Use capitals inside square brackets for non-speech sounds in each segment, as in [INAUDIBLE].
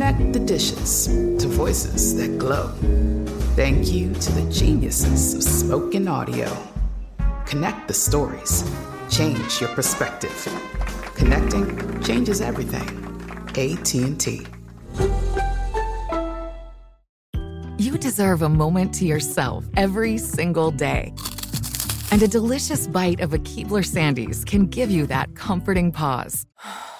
Connect the dishes to voices that glow. Thank you to the geniuses of spoken audio. Connect the stories. Change your perspective. Connecting changes everything. AT&T. You deserve a moment to yourself every single day. And a delicious bite of a Keebler Sandies can give you that comforting pause. [SIGHS] [SIGHS] [SIGHS]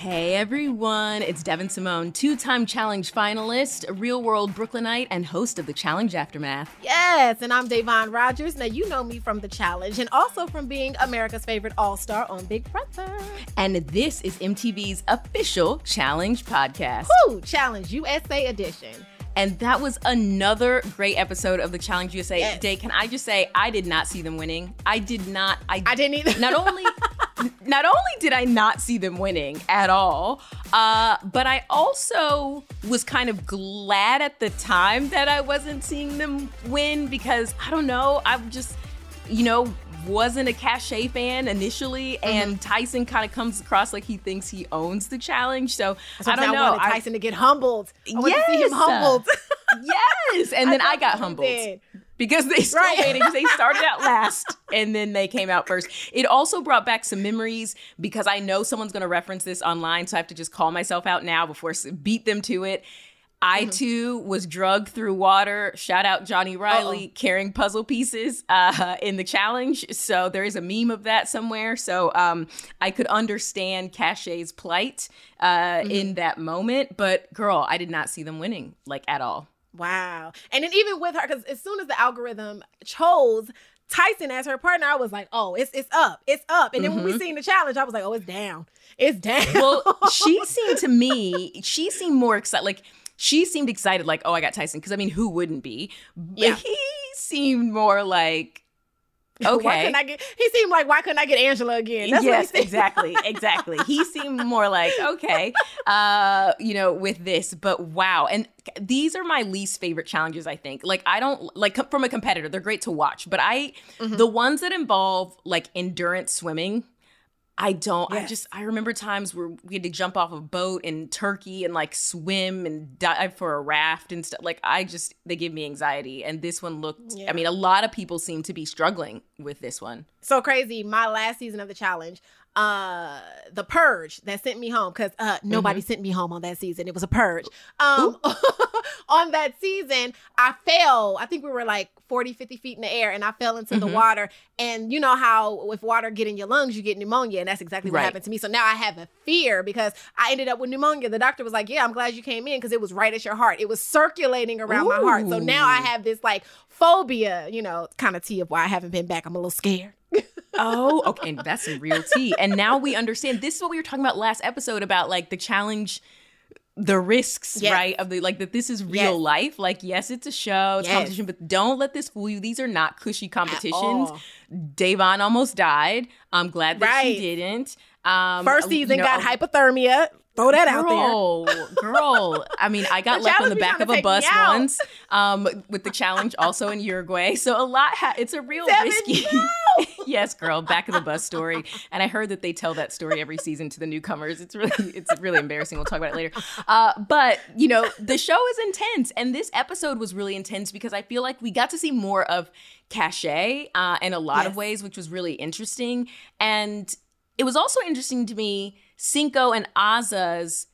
Hey everyone, it's Devyn Simone, two time challenge finalist, real world Brooklynite, and host of the Challenge Aftermath. Yes, and I'm Da'Vonne Rogers. Now, you know me from The Challenge and also from being America's favorite all star on Big Brother. And this is MTV's official challenge podcast. Woo! Challenge USA edition. And that was another great episode of the Challenge USA Yes. Day. Can I just say, I did not see them winning. I did not. I, I didn't either. not only [LAUGHS] not only did I not see them winning at all, uh, but I also was kind of glad at the time that I wasn't seeing them win because I don't know, I'm just, you know, wasn't a Cashay fan initially, Mm-hmm. and Tyson kind of comes across like he thinks he owns the challenge. So I don't know. I Tyson to get humbled. I wanted to see him Yes. humbled. [LAUGHS] yes, and then I, got humbled did. because they still Right. they started out [LAUGHS] last and then they came out first. It also brought back some memories because I know someone's going to reference this online, so I have to just call myself out now before beat them to it. I Mm-hmm. too was drugged through water. Shout out Johnny Riley carrying puzzle pieces uh, [LAUGHS] in the challenge. So there is a meme of that somewhere. So um, I could understand Cashay's plight uh, Mm-hmm. in that moment. But girl, I did not see them winning like at all. Wow. And then even with her, because as soon as the algorithm chose Tyson as her partner, I was like, oh, it's it's up. It's up. And then when we seen the challenge, I was like, oh, it's down. It's down. Mm-hmm. well, she [LAUGHS] seemed to me, she seemed more excited. Like, she seemed excited, like, oh, I got Tyson. Because, I mean, who wouldn't be? But Yeah. he seemed more like, [LAUGHS] Why okay. couldn't I get he seemed like why couldn't I get Angela again? That's yes, exactly, [LAUGHS] exactly. He seemed more like okay, uh, you know, with this, but wow. And these are my least favorite challenges. I think, like, I don't like from a competitor. They're great to watch, but I, Mm-hmm. the ones that involve like endurance swimming. I don't. I just. I remember times where we had to jump off a boat in Turkey and like swim and dive for a raft and stuff. Like I just, they give me anxiety. And this one looked. Yeah. I mean, a lot of people seem to be struggling with this one. so crazy. My last season of the challenge, uh, the purge that sent me home because uh nobody sent me home on that season. It was a purge. Um, [LAUGHS] on that season, I fell. I think we were like 40, 50 feet in the air, and I fell into the water. And you know how if water get in your lungs, you get pneumonia, and that's exactly what Right. happened to me. So now I have a fear because I ended up with pneumonia. The doctor was like, "Yeah, I'm glad you came in because it was right at your heart. It was circulating around my heart. So now I have this like phobia. You know, kind of tea of why I haven't been back. I'm a little scared." [LAUGHS] Oh, okay. And that's some real tea. And now we understand. This is what we were talking about last episode about like the challenge, the risks, Yes. right? Of the like that this is real Yes. life. Like, yes, it's a show, it's Yes. competition, but don't let this fool you. These are not cushy competitions. Da'Vonne almost died. I'm glad that Right. she didn't. Um, First you season know, got hypothermia. Throw that out there. Girl, girl. I mean, I got The left on the back of a bus once um, with the challenge also in Uruguay. So a lot, ha- it's a real Devyn, risky. no! [LAUGHS] yes, girl, back of the bus story. And I heard that they tell that story every season to the newcomers. It's really, it's really embarrassing. We'll talk about it later. Uh, but, you know, the show is intense. And this episode was really intense because I feel like we got to see more of Cashay uh, in a lot of ways, which was really interesting. And it was also interesting to me, Cinco and Aza's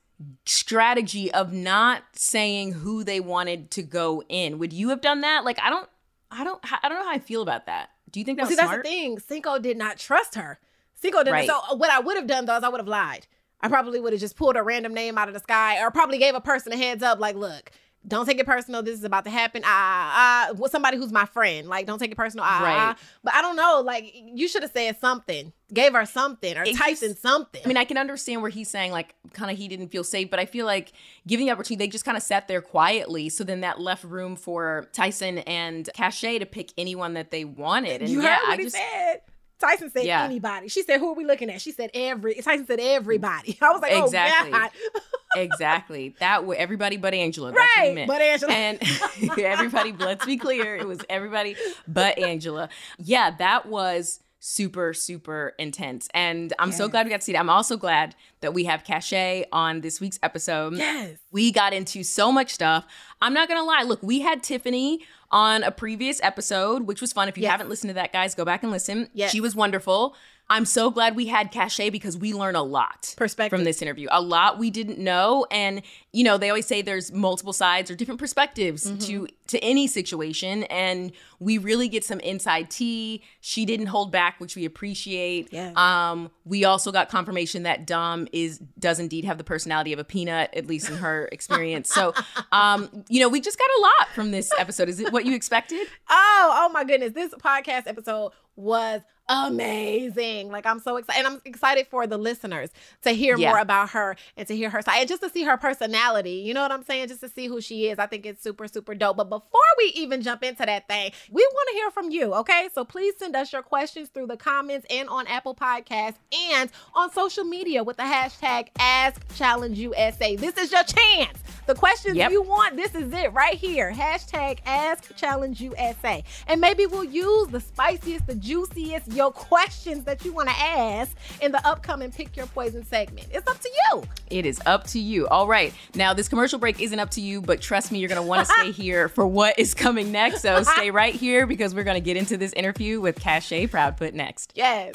strategy of not saying who they wanted to go in. Would you have done that? Like, I don't, I don't, I don't know how I feel about that. Do you think that Well, see, was that's the thing. Cinco did not trust her. Cinco didn't. Right. So what I would have done though is I would have lied. I probably would have just pulled a random name out of the sky, or probably gave a person a heads up, like, look. Don't take it personal. This is about to happen. Ah, ah, with somebody who's my friend. Like, don't take it personal. Ah, Right. ah. But I don't know. Like, you should have said something. Gave her something, or It something. I mean, I can understand where he's saying like kind of he didn't feel safe, but I feel like giving the opportunity, they just kind of sat there quietly. So then that left room for Tyson and Cashay to pick anyone that they wanted. And you yeah, heard what I he just said. Tyson said Yeah. anybody. She said, "Who are we looking at?" She said every. Tyson said everybody. [LAUGHS] I was like, oh, Exactly. "Oh God!" [LAUGHS] exactly that way everybody but Angela. That's what he Right, meant. but Angela. and [LAUGHS] everybody. Let's be clear, it was everybody but Angela. Yeah, that was super super intense, and I'm so glad we got to see that. I'm also glad that we have Cashay on this week's episode. Yes. We got into so much stuff. I'm not gonna lie. Look, we had Tiffany on a previous episode, which was fun. If you Yes. haven't listened to that, guys, go back and listen. Yes. She was wonderful. I'm so glad we had Cashay because we learn a lot Perspective. from this interview. A lot we didn't know, and you know they always say there's multiple sides or different perspectives Mm-hmm. to to any situation, and we really get some inside tea. She didn't hold back, which we appreciate. Yes. Um, we also got confirmation that Dom is does indeed have the personality of a peanut, at least in her experience. So, [LAUGHS] um, you know, we just got a lot from this episode. Is it what you expected? [LAUGHS] Oh, oh my goodness. This podcast episode was amazing. Like I'm so excited. And I'm excited for the listeners to hear Yeah. more about her and to hear her side and just to see her personality. You know what I'm saying? Just to see who she is. I think it's super, super dope. But before we even jump into that thing, we want to hear from you. Okay. So please send us your questions through the comments and on Apple Podcasts and on social media with the hashtag AskChallengeUSA. This is your chance. The questions Yep. you want, this is it right here. Hashtag Ask Challenge USA. And maybe we'll use the spiciest, the juiciest, your questions that you want to ask in the upcoming Pick Your Poison segment. It's up to you. It is up to you. All right. Now, this commercial break isn't up to you, but trust me, you're going to want to stay [LAUGHS] here for what is coming next. So stay [LAUGHS] right here because we're going to get into this interview with Cashay Proudfoot next. Yes.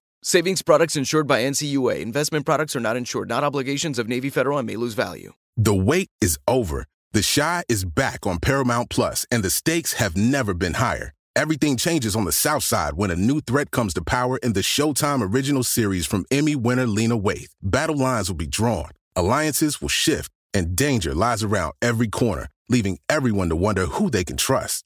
Savings products insured by NCUA. Investment products are not insured, not obligations of Navy Federal and may lose value. The wait is over. The Chi is back on Paramount Plus, and the stakes have never been higher. Everything changes on the South Side when a new threat comes to power in the Showtime original series from Emmy winner Lena Waithe. Battle lines will be drawn, alliances will shift, and danger lies around every corner, leaving everyone to wonder who they can trust.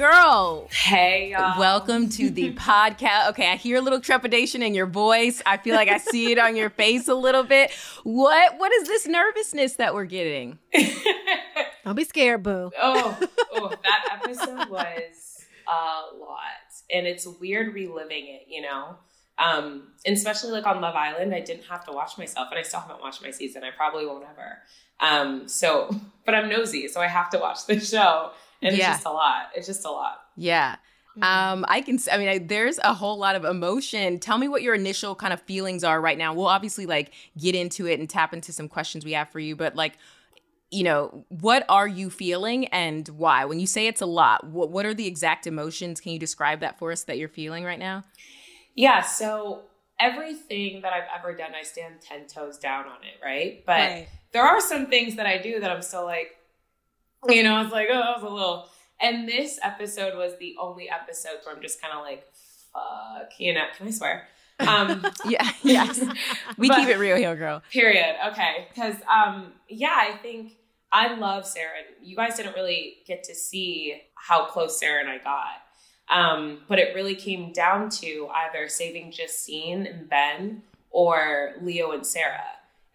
girl. Hey, y'all. Welcome to the [LAUGHS] podcast. Okay, I hear a little trepidation in your voice. I feel like I see it on your face a little bit. What what is this nervousness that we're getting? [LAUGHS] Don't be scared, boo. oh, oh, that episode was a lot. And it's weird reliving it, you know? Um, and especially like on Love Island, I didn't have to watch myself, and I still haven't watched my season. I probably won't ever. Um, so, but I'm nosy, so I have to watch the show. And Yeah. it's just a lot. It's just a lot. Yeah. Um, I can. I mean, I, there's a whole lot of emotion. Tell me what your initial kind of feelings are right now. We'll obviously like get into it and tap into some questions we have for you, but like, you know, what are you feeling and why? When you say it's a lot, what what are the exact emotions? Can you describe that for us that you're feeling right now? Yeah, so everything that I've ever done, I stand 10 toes down on it, right? But Right. there are some things that I do that I'm still like, [LAUGHS] you know, it's like, oh, that was a little. And this episode was the only episode where I'm just kind of like, fuck, you know, can I swear? Um, [LAUGHS] Yeah. [LAUGHS] Yes. we But- keep it real here, girl. period. Okay. Because, um, yeah, I think I love Sarah. And you guys didn't really get to see how close Sarah and I got. Um, but it really came down to either saving Justine and Ben or Leo and Sarah.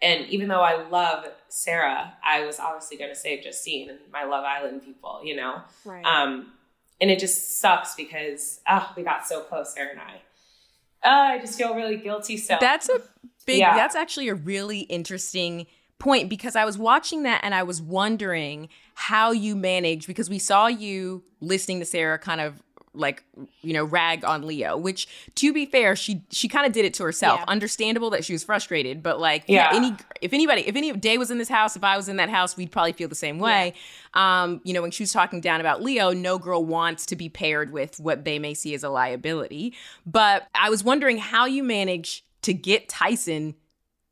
And even though I love Sarah, I was obviously going to save Justine and my Love Island people, you know? Right. Um, and it just sucks because oh, we got so close, Sarah and I. Uh, I just feel really guilty. So That's a big, Yeah. that's actually a really interesting point because I was watching that and I was wondering how you manage because we saw you listening to Sarah kind of like you know rag on Leo which to be fair she she kind of did it to herself Yeah. understandable that she was frustrated but like Yeah. any if anybody if any day was in this house if I was in that house we'd probably feel the same way um you know when she was talking down about Leo no girl wants to be paired with what they may see as a liability but I was wondering how you manage to get Tyson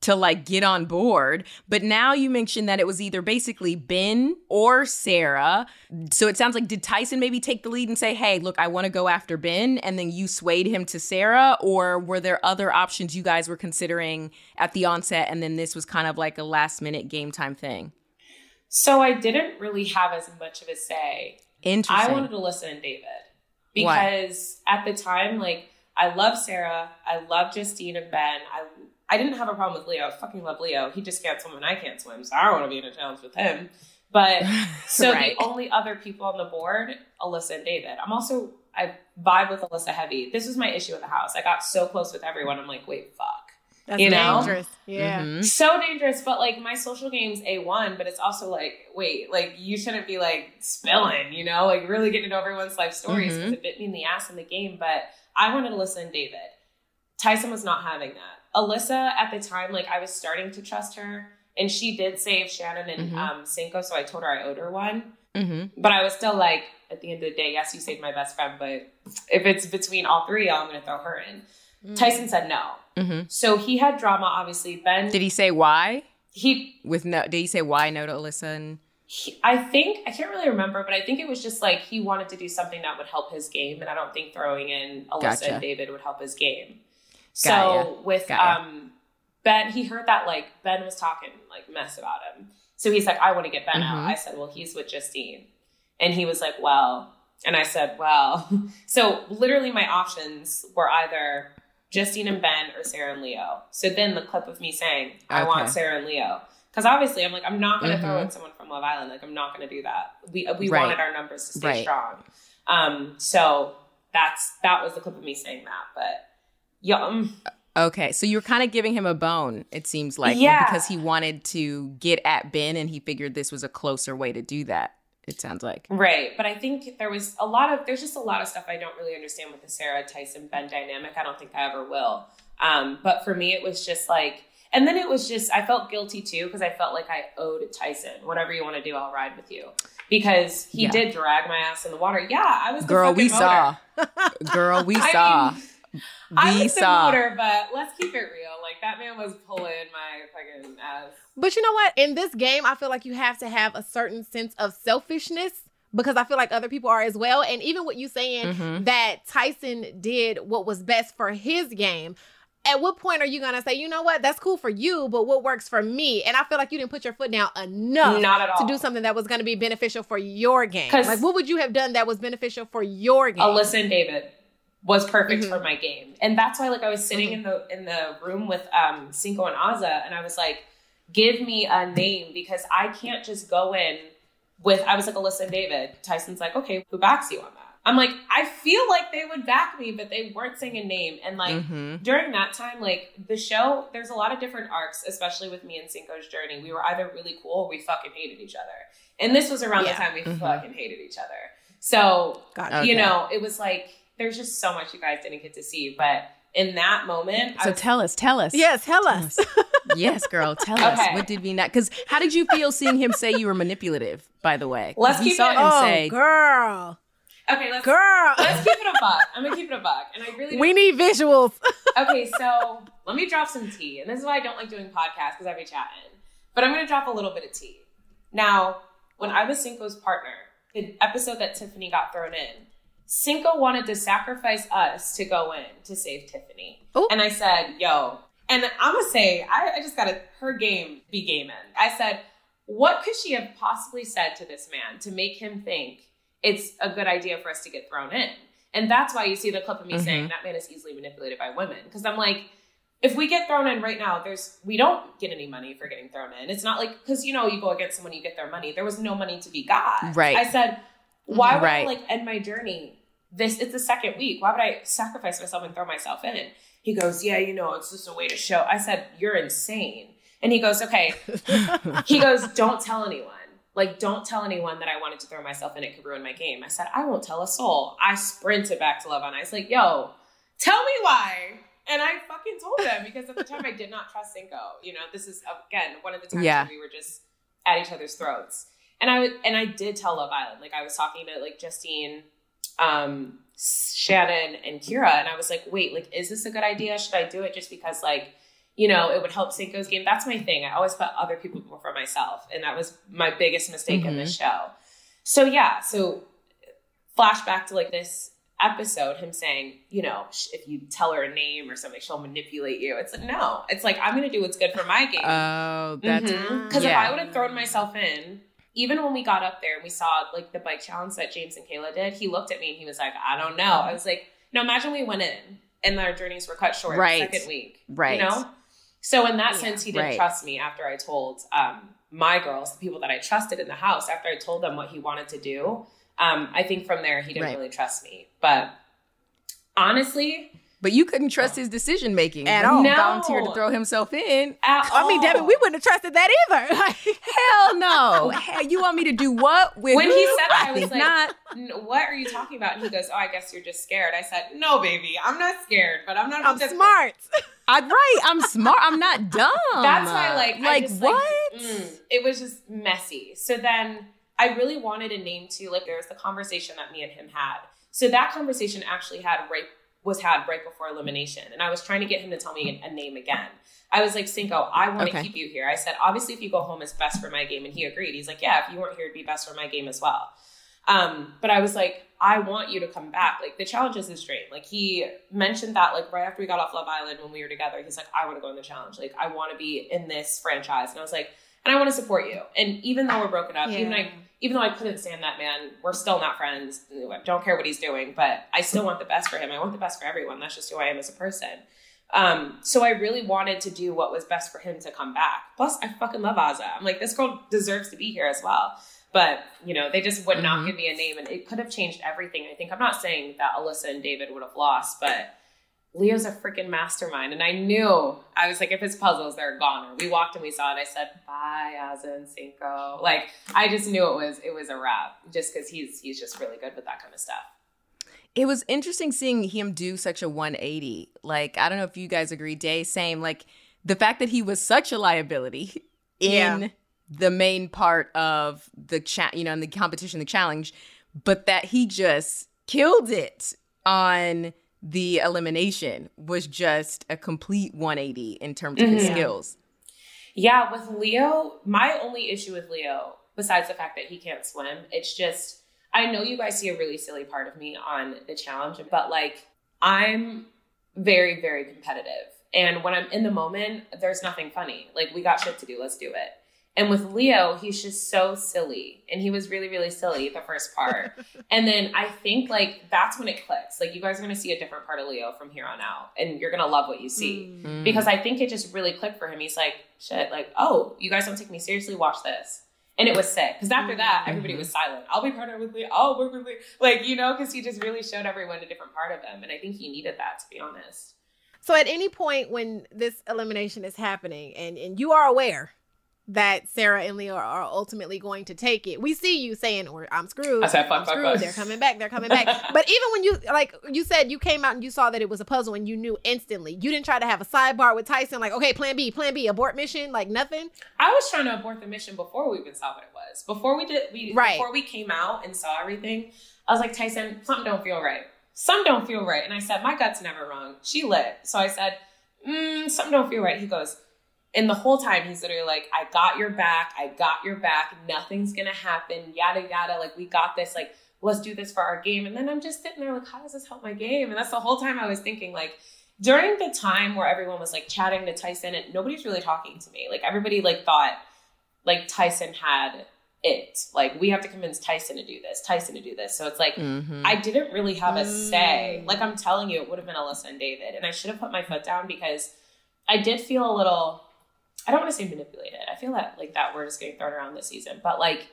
to like get on board. But now you mentioned that it was either basically Ben or Sarah. So it sounds like did Tyson maybe take the lead and say, "Hey, look, I want to go after Ben," and then you swayed him to Sarah, or were there other options you guys were considering at the onset, and then this was kind of like a last minute game time thing? so I didn't really have as much of a say. Interesting. I wanted to listen to David Why? because at the time, like I love Sarah, I love Justine and Ben. I I didn't have a problem with Leo. I fucking love Leo. He just can't swim and I can't swim, so I don't want to be in a challenge with him. But [LAUGHS] so Right. the only other people on the board, Alyssa and David. I'm also I vibe with Alyssa heavy. This was my issue at the house. I got so close with everyone. I'm like, wait, fuck. That's You know? dangerous. Yeah. Mhm. so dangerous but like my social game's a1 but it's also like wait like you shouldn't be like spilling you know like really getting into everyone's life stories because Mhm. it bit me in the ass in the game but i wanted to listen david tyson was not having that alyssa at the time like i was starting to trust her and she did save shannon and Mhm. um, cinco so i told her i owed her one Mhm. but i was still like at the end of the day yes you saved my best friend but if it's between all three i'm gonna throw her in Mm. tyson said no Mhm. so he had drama obviously ben Did he say why? he With no, did he say why no to Alyssa? And he, I think I can't really remember, but I think it was just like he wanted to do something that would help his game, and I don't think throwing in Alyssa Gotcha. and David would help his game. So with um Ben, he heard that like Ben was talking like mess about him, so he's like, I want to get Ben out. Mhm. I said, well, he's with Justine, and he was like, well, and I said, well, [LAUGHS] so literally my options were either. Justine and Ben or Sarah and Leo. So then the clip of me saying, I want Sarah and Leo. Because obviously, I'm like, I'm not going to throw in someone from Love Island. Like, I'm not going to do that. We we Right. wanted our numbers to stay Right. strong. Um, so that's that was the clip of me saying that. But yeah, um, Okay, so you were kind of giving him a bone, it seems like, Yeah. because he wanted to get at Ben and he figured this was a closer way to do that. It sounds like. right. But I think there was a lot of there's just a lot of stuff I don't really understand with the Sarah Tyson Ben dynamic. I don't think I ever will. Um, but for me, it was just like. And then it was just, I felt guilty too because I felt like I owed Tyson. Whatever you want to do, I'll ride with you. Because he Yeah. did drag my ass in the water. Yeah, I was the Girl, we motor. saw. [LAUGHS] Girl, we I saw. mean, I we was saw. the motor, but let's keep it real. Like that man was pulling my fucking ass. But you know what? In this game, I feel like you have to have a certain sense of selfishness because I feel like other people are as well. And even with you saying Mhm. that Tyson did what was best for his game, at what point are you going to say, you know what? That's cool for you, but what works for me? And I feel like you didn't put your foot down enough Not at all. to do something that was going to be beneficial for your game. Like, what would you have done that was beneficial for your game? Alyssa and David was perfect Mhm. for my game, and that's why like I was sitting in the in the room with um Cinco and Aza, and I was like, give me a name because I can't just go in with. I was like Alyssa and David. Tyson's like, okay, who backs you on that? I'm like, I feel like they would back me, but they weren't saying a name, and like. Mhm. during that time, like the show, there's a lot of different arcs, especially with me and Cinco's journey. We were either really cool or we fucking hated each other. And this was around Yeah. the time we Mhm. fucking hated each other. So, Gotcha. you know, it was like, there's just so much you guys didn't get to see. But in that moment, So was, tell us, tell us. Yes, tell us. yes, girl, tell us. What did we not? Because how did you feel seeing him say you were manipulative? By the way, Let's keep saw it- him oh, say, girl. okay, let's, Girl. let's keep it a buck. I'm going to keep it a buck. And I really we need visuals. [LAUGHS] okay, so let me drop some tea. And this is why I don't like doing podcasts because I be chatting. But I'm going to drop a little bit of tea. Now, when I was Cinco's partner, the episode that Tiffany got thrown in, Cinco wanted to sacrifice us to go in to save Tiffany. Ooh. And I said, yo, and I'm to say, I, I just got to, her game be game gaming. I said, what could she have possibly said to this man to make him think it's a good idea for us to get thrown in? And that's why you see the clip of me Mhm. saying that man is easily manipulated by women. Because I'm like, if we get thrown in right now, there's we don't get any money for getting thrown in. It's not like because you know you go against someone, you get their money. There was no money to be got. Right. I said, Why mm-hmm. would Right. I like end my journey? This it's the second week. Why would I sacrifice myself and throw myself in? He goes, Yeah, you know, it's just a way to show. I said, You're insane. And he goes, Okay. [LAUGHS] he goes, Don't tell anyone. Like, don't tell anyone that I wanted to throw myself in. It could ruin my game. I said, I won't tell a soul. I sprinted back to Love Island, like, yo, tell me why. And I fucking told them because at the time I did not trust Cinco. You know, this is again one of the times Yeah. we were just at each other's throats. And I would, and I did tell Love Island. Like I was talking to like Justine, um, Shannon, and Kira, and I was like, wait, like, is this a good idea? Should I do it just because like, you know, it would help Cinco's game? That's my thing. I always put other people before myself, and that was my biggest mistake in this show. So yeah, so flashback to like this episode, him saying, you know, if you tell her a name or something, she'll manipulate you. It's like no, it's like I'm gonna do what's good for my game. Oh, that's Because yeah. if I would have thrown myself in, even when we got up there and we saw like the bike challenge that James and Kayla did, he looked at me and he was like, I don't know. I was like, no, imagine we went in and our journeys were cut short Right. the second week. Right. You know? So in that sense, he didn't Right. trust me after I told um, my girls, the people that I trusted in the house, after I told them what he wanted to do. Um, I think from there he didn't Right. really trust me. But honestly, But you couldn't trust his decision making At when all. He No. volunteered to throw himself in. at I mean, Devyn, we wouldn't have trusted that either. [LAUGHS] Like, Hell no. [LAUGHS] Hell, you want me to do what? With when he said that, I was like, not. "What are you talking about?" And he goes, "Oh, I guess you're just scared." I said, "No, baby, I'm not scared, but I'm not. I'm just- smart. [LAUGHS] I'm right. I'm smart. I'm not dumb. That's why, like, I like just, what? Like, mm, it was just messy. So then I really wanted a name too. Like, there was the conversation that me and him had. So that conversation actually had right was had right before elimination, and I was trying to get him to tell me a, name again. I was like, Cinco, I want to Okay. keep you here. I said, obviously, if you go home, it's best for my game, and he agreed. He's like, yeah, if you weren't here, it'd be best for my game as well. Um, but I was like, I want you to come back. Like the challenge is his dream. Like he mentioned that like right after we got off Love Island when we were together, he's like, I want to go in the challenge. Like I want to be in this franchise. And I was like, and I want to support you. And even though we're broken up, even Yeah. I even though I couldn't stand that man, we're still not friends. I don't care what he's doing, but I still want the best for him. I want the best for everyone. That's just who I am as a person. Um, so I really wanted to do what was best for him to come back. Plus, I fucking love Aza. I'm like, this girl deserves to be here as well. But you know, they just would not give me a name, and it could have changed everything. I think I'm not saying that Alyssa and David would have lost, but Leo's a freaking mastermind, and I knew I was like, if his puzzles, they're gone. We walked and we saw it. I said, bye, Aza and Cinco. Like, I just knew it was it was a wrap, just because he's he's just really good with that kind of stuff. It was interesting seeing him do such a 180. Like, I don't know if you guys agree, Day, same. Like, the fact that he was such a liability in Yeah. the main part of the chat, you know, in the competition, the challenge, but that he just killed it on the elimination was just a complete 180 in terms of his Mhm. skills. Yeah, with Leo, my only issue with Leo, besides the fact that he can't swim, it's just I know you guys see a really silly part of me on the challenge, but like I'm very, very competitive. And when I'm in the moment, there's nothing funny. Like we got shit to do, let's do it. And with Leo, he's just so silly. And he was really, really silly the first part. [LAUGHS] and then I think like that's when it clicks. Like you guys are gonna see a different part of Leo from here on out. And you're gonna love what you see Mm. because I think it just really clicked for him. He's like, shit, like, oh, you guys don't take me seriously. Watch this. And it was sick. Because after that, everybody was silent. I'll be partnered with Lee. I'll work with Lee. Like, you know, because he just really showed everyone a different part of him. And I think he needed that, to be honest. So at any point when this elimination is happening and, and you are aware that Sarah and Leo are ultimately going to take it, we see you saying, or I'm screwed. I said, fuck, I'm fuck, screwed. fuck. They're coming back. They're coming back. [LAUGHS] but even when you, like you said, you came out and you saw that it was a puzzle and you knew instantly. You didn't try to have a sidebar with Tyson, like, okay, plan B, plan B, abort mission, like nothing. I was trying to abort the mission before we even saw what it was. Before we did, we Right. before we came out and saw everything, I was like, Tyson, something don't feel right. Something don't feel right. And I said, my gut's never wrong. She lit. So I said, mm, something don't feel right. He goes, and the whole time he's literally like, I got your back. I got your back. Nothing's gonna happen. Yada yada. Like we got this. Like let's do this for our game. And then I'm just sitting there like, how does this help my game? And that's the whole time I was thinking like. During the time where everyone was like chatting to Tyson and nobody's really talking to me, like everybody like thought like Tyson had it. Like we have to convince Tyson to do this, Tyson to do this. So it's like Mhm. I didn't really have a say. Like I'm telling you, it would have been Alyssa and David, and I should have put my foot down because I did feel a little. I don't want to say manipulated. I feel that like that word is getting thrown around this season, but like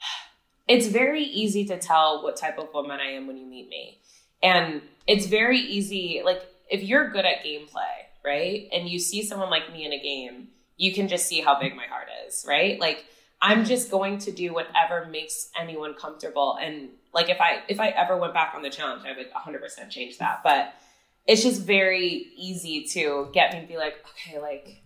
[SIGHS] it's very easy to tell what type of woman I am when you meet me. And it's very easy, like, if you're good at gameplay, right? And you see someone like me in a game, you can just see how big my heart is, right? Like, I'm just going to do whatever makes anyone comfortable. And like, if I if I ever went back on the challenge, I would 100% change that. But it's just very easy to get me to be like, okay, like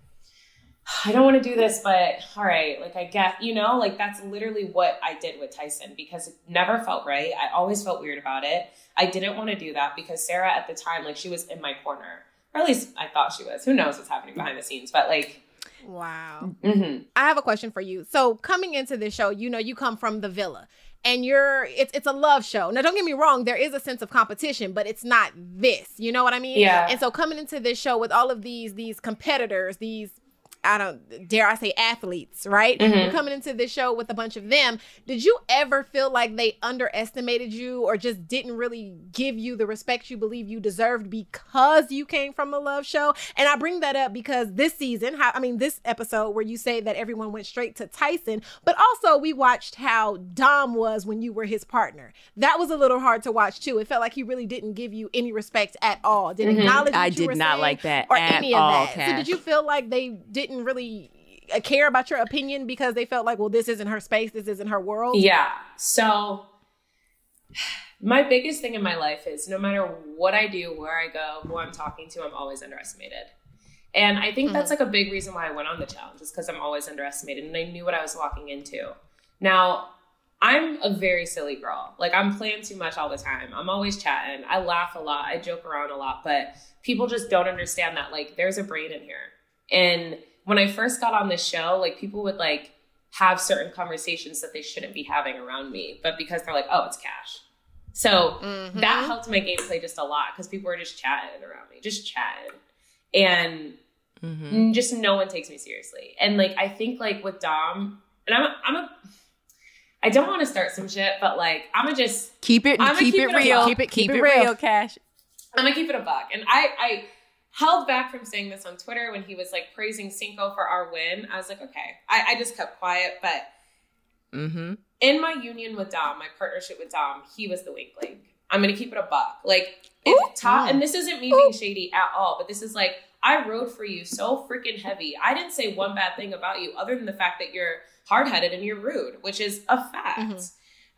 I don't want to do this, but all right, like I get, you know, like that's literally what I did with Tyson because it never felt right. I always felt weird about it. I didn't want to do that because Sarah at the time, like she was in my corner, or at least I thought she was. Who knows what's happening behind the scenes, but like, wow. Mm-hmm. I have a question for you. So coming into this show, you know, you come from the villa and you're it's it's a love show. Now don't get me wrong, there is a sense of competition, but it's not this. You know what I mean? Yeah. And so coming into this show with all of these these competitors, these I don't dare I say athletes, right? Mhm. You're coming into this show with a bunch of them. Did you ever feel like they underestimated you or just didn't really give you the respect you believe you deserved because you came from a love show? And I bring that up because this season, how I mean this episode where you say that everyone went straight to Tyson, but also we watched how Dom was when you were his partner. That was a little hard to watch too. It felt like he really didn't give you any respect at all. Didn't Mhm. acknowledge I did not like that or at any of all, that. So did you feel like they didn't really uh, care about your opinion because they felt like, well, this isn't her space, this isn't her world? Yeah. So my biggest thing in my life is no matter what I do, where I go, who I'm talking to, I'm always underestimated. And I think that's like a big reason why I went on the challenge is because I'm always underestimated and I knew what I was walking into. Now, I'm a very silly girl. Like I'm playing too much all the time. I'm always chatting. I laugh a lot. I joke around a lot, but people just don't understand that like there's a brain in here. And when I first got on this show, like people would like have certain conversations that they shouldn't be having around me, but because they're like, oh, it's cash. So Mm-hmm. that helped my gameplay just a lot because people were just chatting around me, just chatting. And Mm-hmm. just no one takes me seriously. And like I think like with Dom, and I'm a, I'm a I don't want to start some shit, but like I'm gonna just Keep it, I'ma keep, keep it it a real. buck. Keep it, keep, it real. Cash. I'm gonna keep it a buck. And I I held back from saying this on Twitter when he was like praising Cinco for our win. I was like, okay. I, I just kept quiet, but Mm-hmm. in my union with Dom, my partnership with Dom, he was the weak link. I'm gonna keep it a buck. Like if Ta- and this isn't me being shady at all, but this is like I rode for you so freaking heavy. I didn't say one bad thing about you other than the fact that you're hard headed and you're rude, which is a fact.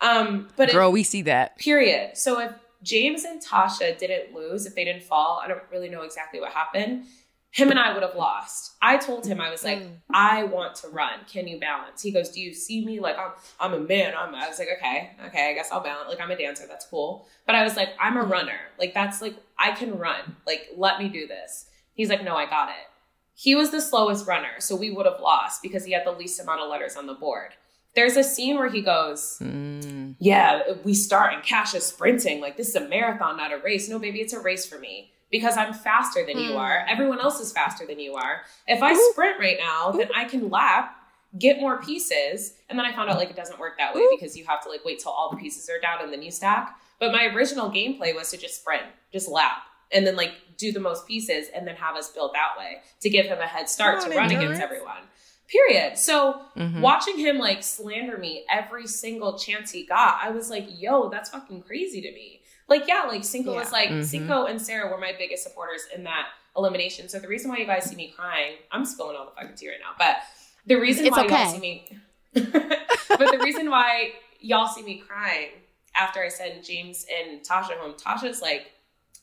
Um, but if- Girl, we see that. period. So if James and Tasha didn't lose, if they didn't fall, I don't really know exactly what happened. Him and I would have lost. I told him I was like, mm. I want to run. Can you balance? He goes, Do you see me? Like I'm, I'm a man. I'm. I was like, okay, okay. I guess I'll balance. Like I'm a dancer. That's cool. But I was like, I'm a mm. runner. Like that's like I can run. Like let me do this. He's like, No, I got it. He was the slowest runner, so we would have lost because he had the least amount of letters on the board. There's a scene where he goes, Mm. yeah, we start and Cash is sprinting. Like this is a marathon, not a race. No, baby, it's a race for me because I'm faster than you are. Everyone else is faster than you are. If I sprint right now, then I can lap, get more pieces, and then I found out like it doesn't work that way because you have to like wait till all the pieces are down and then you stack. But my original gameplay was to just sprint, just lap, and then like do the most pieces and then have us build that way to give him a head start to run against everyone. Period. So Mhm. watching him like slander me every single chance he got, I was like, yo, that's fucking crazy to me. Like, yeah, like Cinco was Yeah. like, Mhm. Cinco and Sarah were my biggest supporters in that elimination. So the reason why you guys see me crying, I'm spilling all the fucking tea right now, but the reason It's why okay. y'all see me, [LAUGHS] but the reason why y'all see me crying after I send James and Tasha home, Tasha's like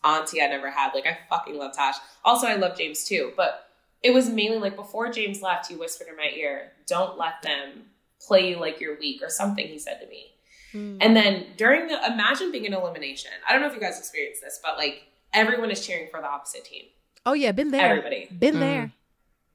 auntie I never had. Like, I fucking love Tash. Also, I love James too, but it was mainly like before James left, he whispered in my ear, "Don't let them play you like you're weak," or something. He said to me. And then during the imagine being an elimination. I don't know if you guys experienced this, but like everyone is cheering for the opposite team. Oh yeah, been there. Everybody, Been Mm. there.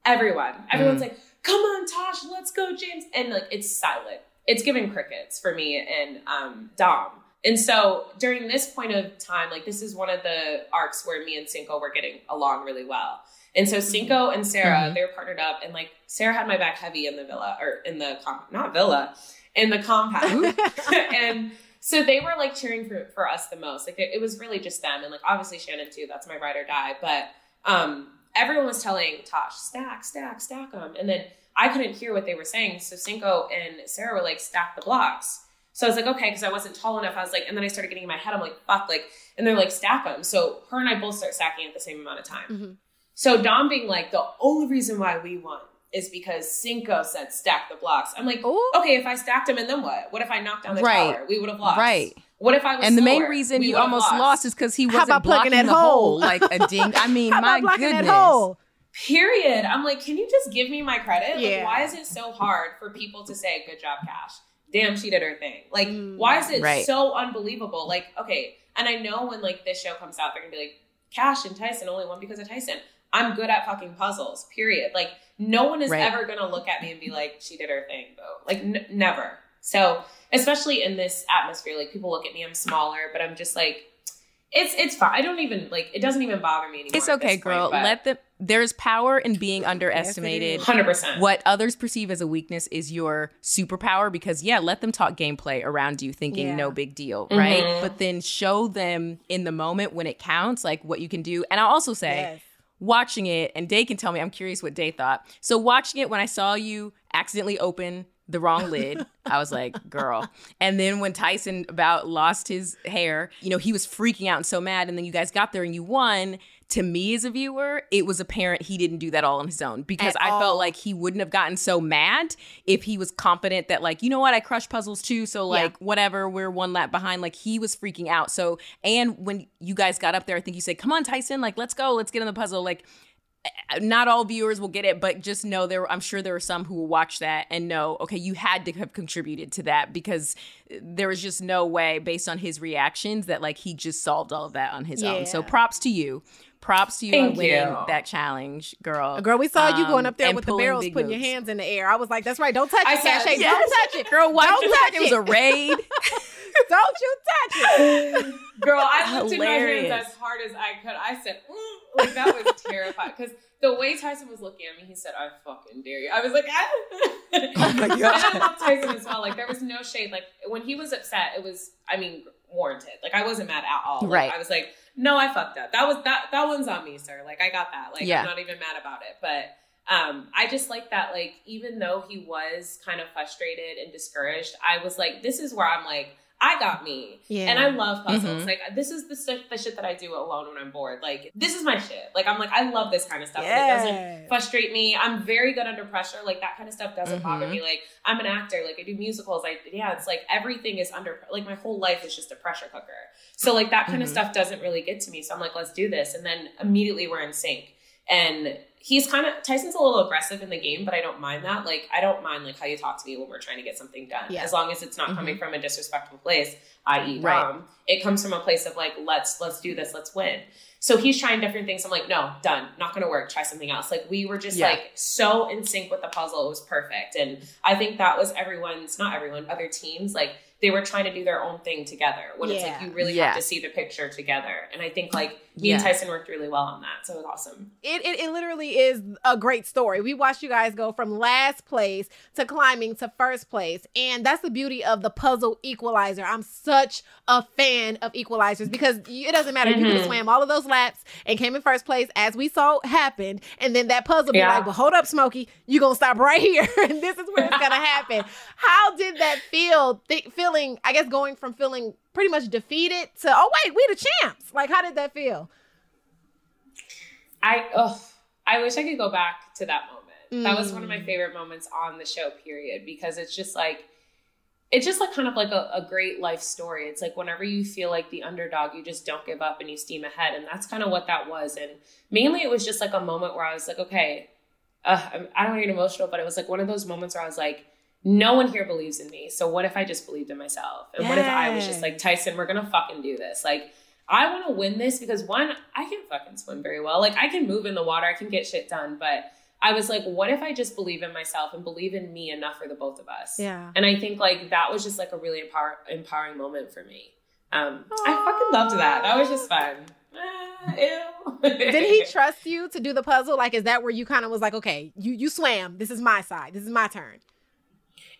everyone, everyone's Mm. like, "Come on, Tosh, let's go, James!" And like it's silent. It's giving crickets for me and um, Dom. And so during this point of time, like this is one of the arcs where me and Cinco were getting along really well. And so Cinco and Sarah, Mhm. they were partnered up, and like Sarah had my back heavy in the villa or in the com- not villa, in the compound, [LAUGHS] and so they were like cheering for for us the most. Like it, it was really just them, and like obviously Shannon too. That's my ride or die. But um, everyone was telling Tosh stack, stack, stack them, and then I couldn't hear what they were saying. So Cinco and Sarah were like stack the blocks. So I was like, okay, because I wasn't tall enough. I was like, and then I started getting in my head. I'm like, fuck, like, and they're like, stack them. So her and I both start stacking at the same amount of time. Mm-hmm. So Dom being like, the only reason why we won is because Cinco said stack the blocks. I'm like, Ooh. okay, if I stacked them and then what? What if I knocked down the Right. tower? We would have lost. Right. What if I was And the main reason We you almost lost. is because he wasn't about blocking that the hole? hole [LAUGHS] like a ding. I mean, my goodness. that hole? Period. I'm like, can you just give me my credit? Yeah. Like, why is it so hard for people to say, good job, Cash? Damn, she did her thing. Like, Mm. why is it Right. so unbelievable? Like, okay, and I know when like this show comes out, they're gonna be like, Cash and Tyson only won because of Tyson. I'm good at fucking puzzles. Period. Like, no one is Right. ever gonna look at me and be like, she did her thing, though. Like, n- never. So, especially in this atmosphere, like people look at me, I'm smaller, but I'm just like, it's it's fine. I don't even like. It doesn't even bother me anymore. It's okay, girl. Let the there's power in being underestimated. hundred percent. what others perceive as a weakness is your superpower because yeah let them talk gameplay around you thinking Yeah. no big deal right Mhm. but then show them in the moment when it counts like what you can do and i'll also say Yes. Watching it and day can tell me i'm curious what day thought. So watching it when i saw you accidentally open the wrong lid i was like [LAUGHS] girl. And then when tyson about lost his hair you know he was freaking out and so mad and then you guys got there and you won to me as a viewer it was apparent he didn't do that all on his own because At i all. felt like he wouldn't have gotten so mad if he was confident that like you know what i crush puzzles too so like whatever we're one lap behind like he was freaking out so and when you guys got up there i think you said come on tyson like let's go let's get in the puzzle like eh, eh, not all viewers will get it, but just know there. I'm sure there are some who will watch that and know, okay, you had to have contributed to that because eh, there was just no way, based on his reactions, that like he just solved all of that on his own. So props to you, props to you Thank on winning you. that challenge, girl. Girl, we saw you going Um, up there with the barrels, big putting your hands in the air. I was like, that's right. Don't touch I it, said, Cash. Yes. Don't touch it. Girl, why Don't you touch think it was a raid? [LAUGHS] Don't you touch it. [LAUGHS] Girl, I lifted my Hilarious. hands as hard as I could. I said, mm, like that was [LAUGHS] terrifying. Because the way Tyson was looking at me, he said, I fucking dare you. I was like, ah. Oh my And I love Tyson as well. Like there was no shade. Like when he was upset, it was, I mean, warranted. Like I wasn't mad at all. Like, Right. I was like, no, I fucked up. That was that that one's on me, sir. Like I got that. Like Yeah. I'm not even mad about it. But um, I just like that, like, even though he was kind of frustrated and discouraged, I was like, this is where I'm like, I got me. Yeah. And I love puzzles. Mhm. Like this is the shit, the shit that I do alone when I'm bored. Like this is my shit. Like I'm like I love this kind of stuff. And It doesn't frustrate me. I'm very good under pressure. Like that kind of stuff doesn't bother Mhm. me. Like I'm an actor. Like I do musicals. I yeah, it's like everything is under like my whole life is just a pressure cooker. So like that kind of Mhm. stuff doesn't really get to me. So I'm like, let's do this. And then immediately we're in sync. And he's kind of Tyson's a little aggressive in the game, but I don't mind that. Like I don't mind like how you talk to me when we're trying to get something done. Yeah. As long as it's not mm-hmm. coming from a disrespectful place, i.e. Right. Dom. It comes from a place of like, let's let's do this, let's win. So he's trying different things. I'm like, no, done. Not gonna work. Try something else. Like we were just Yeah. like so in sync with the puzzle. It was perfect. And I think that was everyone's not everyone, other teams, like they were trying to do their own thing together. When it's like you really Yeah. have to see the picture together. And I think like me and Tyson worked really well on that. So it was awesome. It, it, it literally is a great story. We watched you guys go from last place to climbing to first place. And that's the beauty of the puzzle equalizer. I'm such a fan of equalizers because it doesn't matter. You could have mm-hmm. swam all of those laps and came in first place as we saw happen. And then that puzzle be like, well, hold up, Smokey. you're going to stop right [LAUGHS] here. and this is where it's going to happen. How did that feel? Th- feeling, I guess, going from feeling pretty much defeated to, oh, wait, we the champs. Like, how did that feel? I oh, I wish I could go back to that moment. That was one of Mm. my favorite moments on the show, period, because it's just like it's just like kind of like a, a great life story. It's like whenever you feel like the underdog, you just don't give up and you steam ahead. And that's kind of what that was. And mainly it was just like a moment where I was like, okay, uh, I don't want to get emotional, but it was like one of those moments where I was like, no one here believes in me. So what if I just believed in myself? And what if I was just like, Tyson, we're going to fucking do this? Like, I want to win this because one, I can fucking swim very well. Like I can move in the water, I can get shit done. But I was like, what if I just believe in myself and believe in me enough for the both of us? Yeah. And I think like that was just like a really empower- empowering moment for me. Um, I fucking loved that. That was just fun. Ah, ew. Did he [LAUGHS] trust you to do the puzzle? Like, is that where you kind of was like, okay, you you swam. This is my side. This is my turn.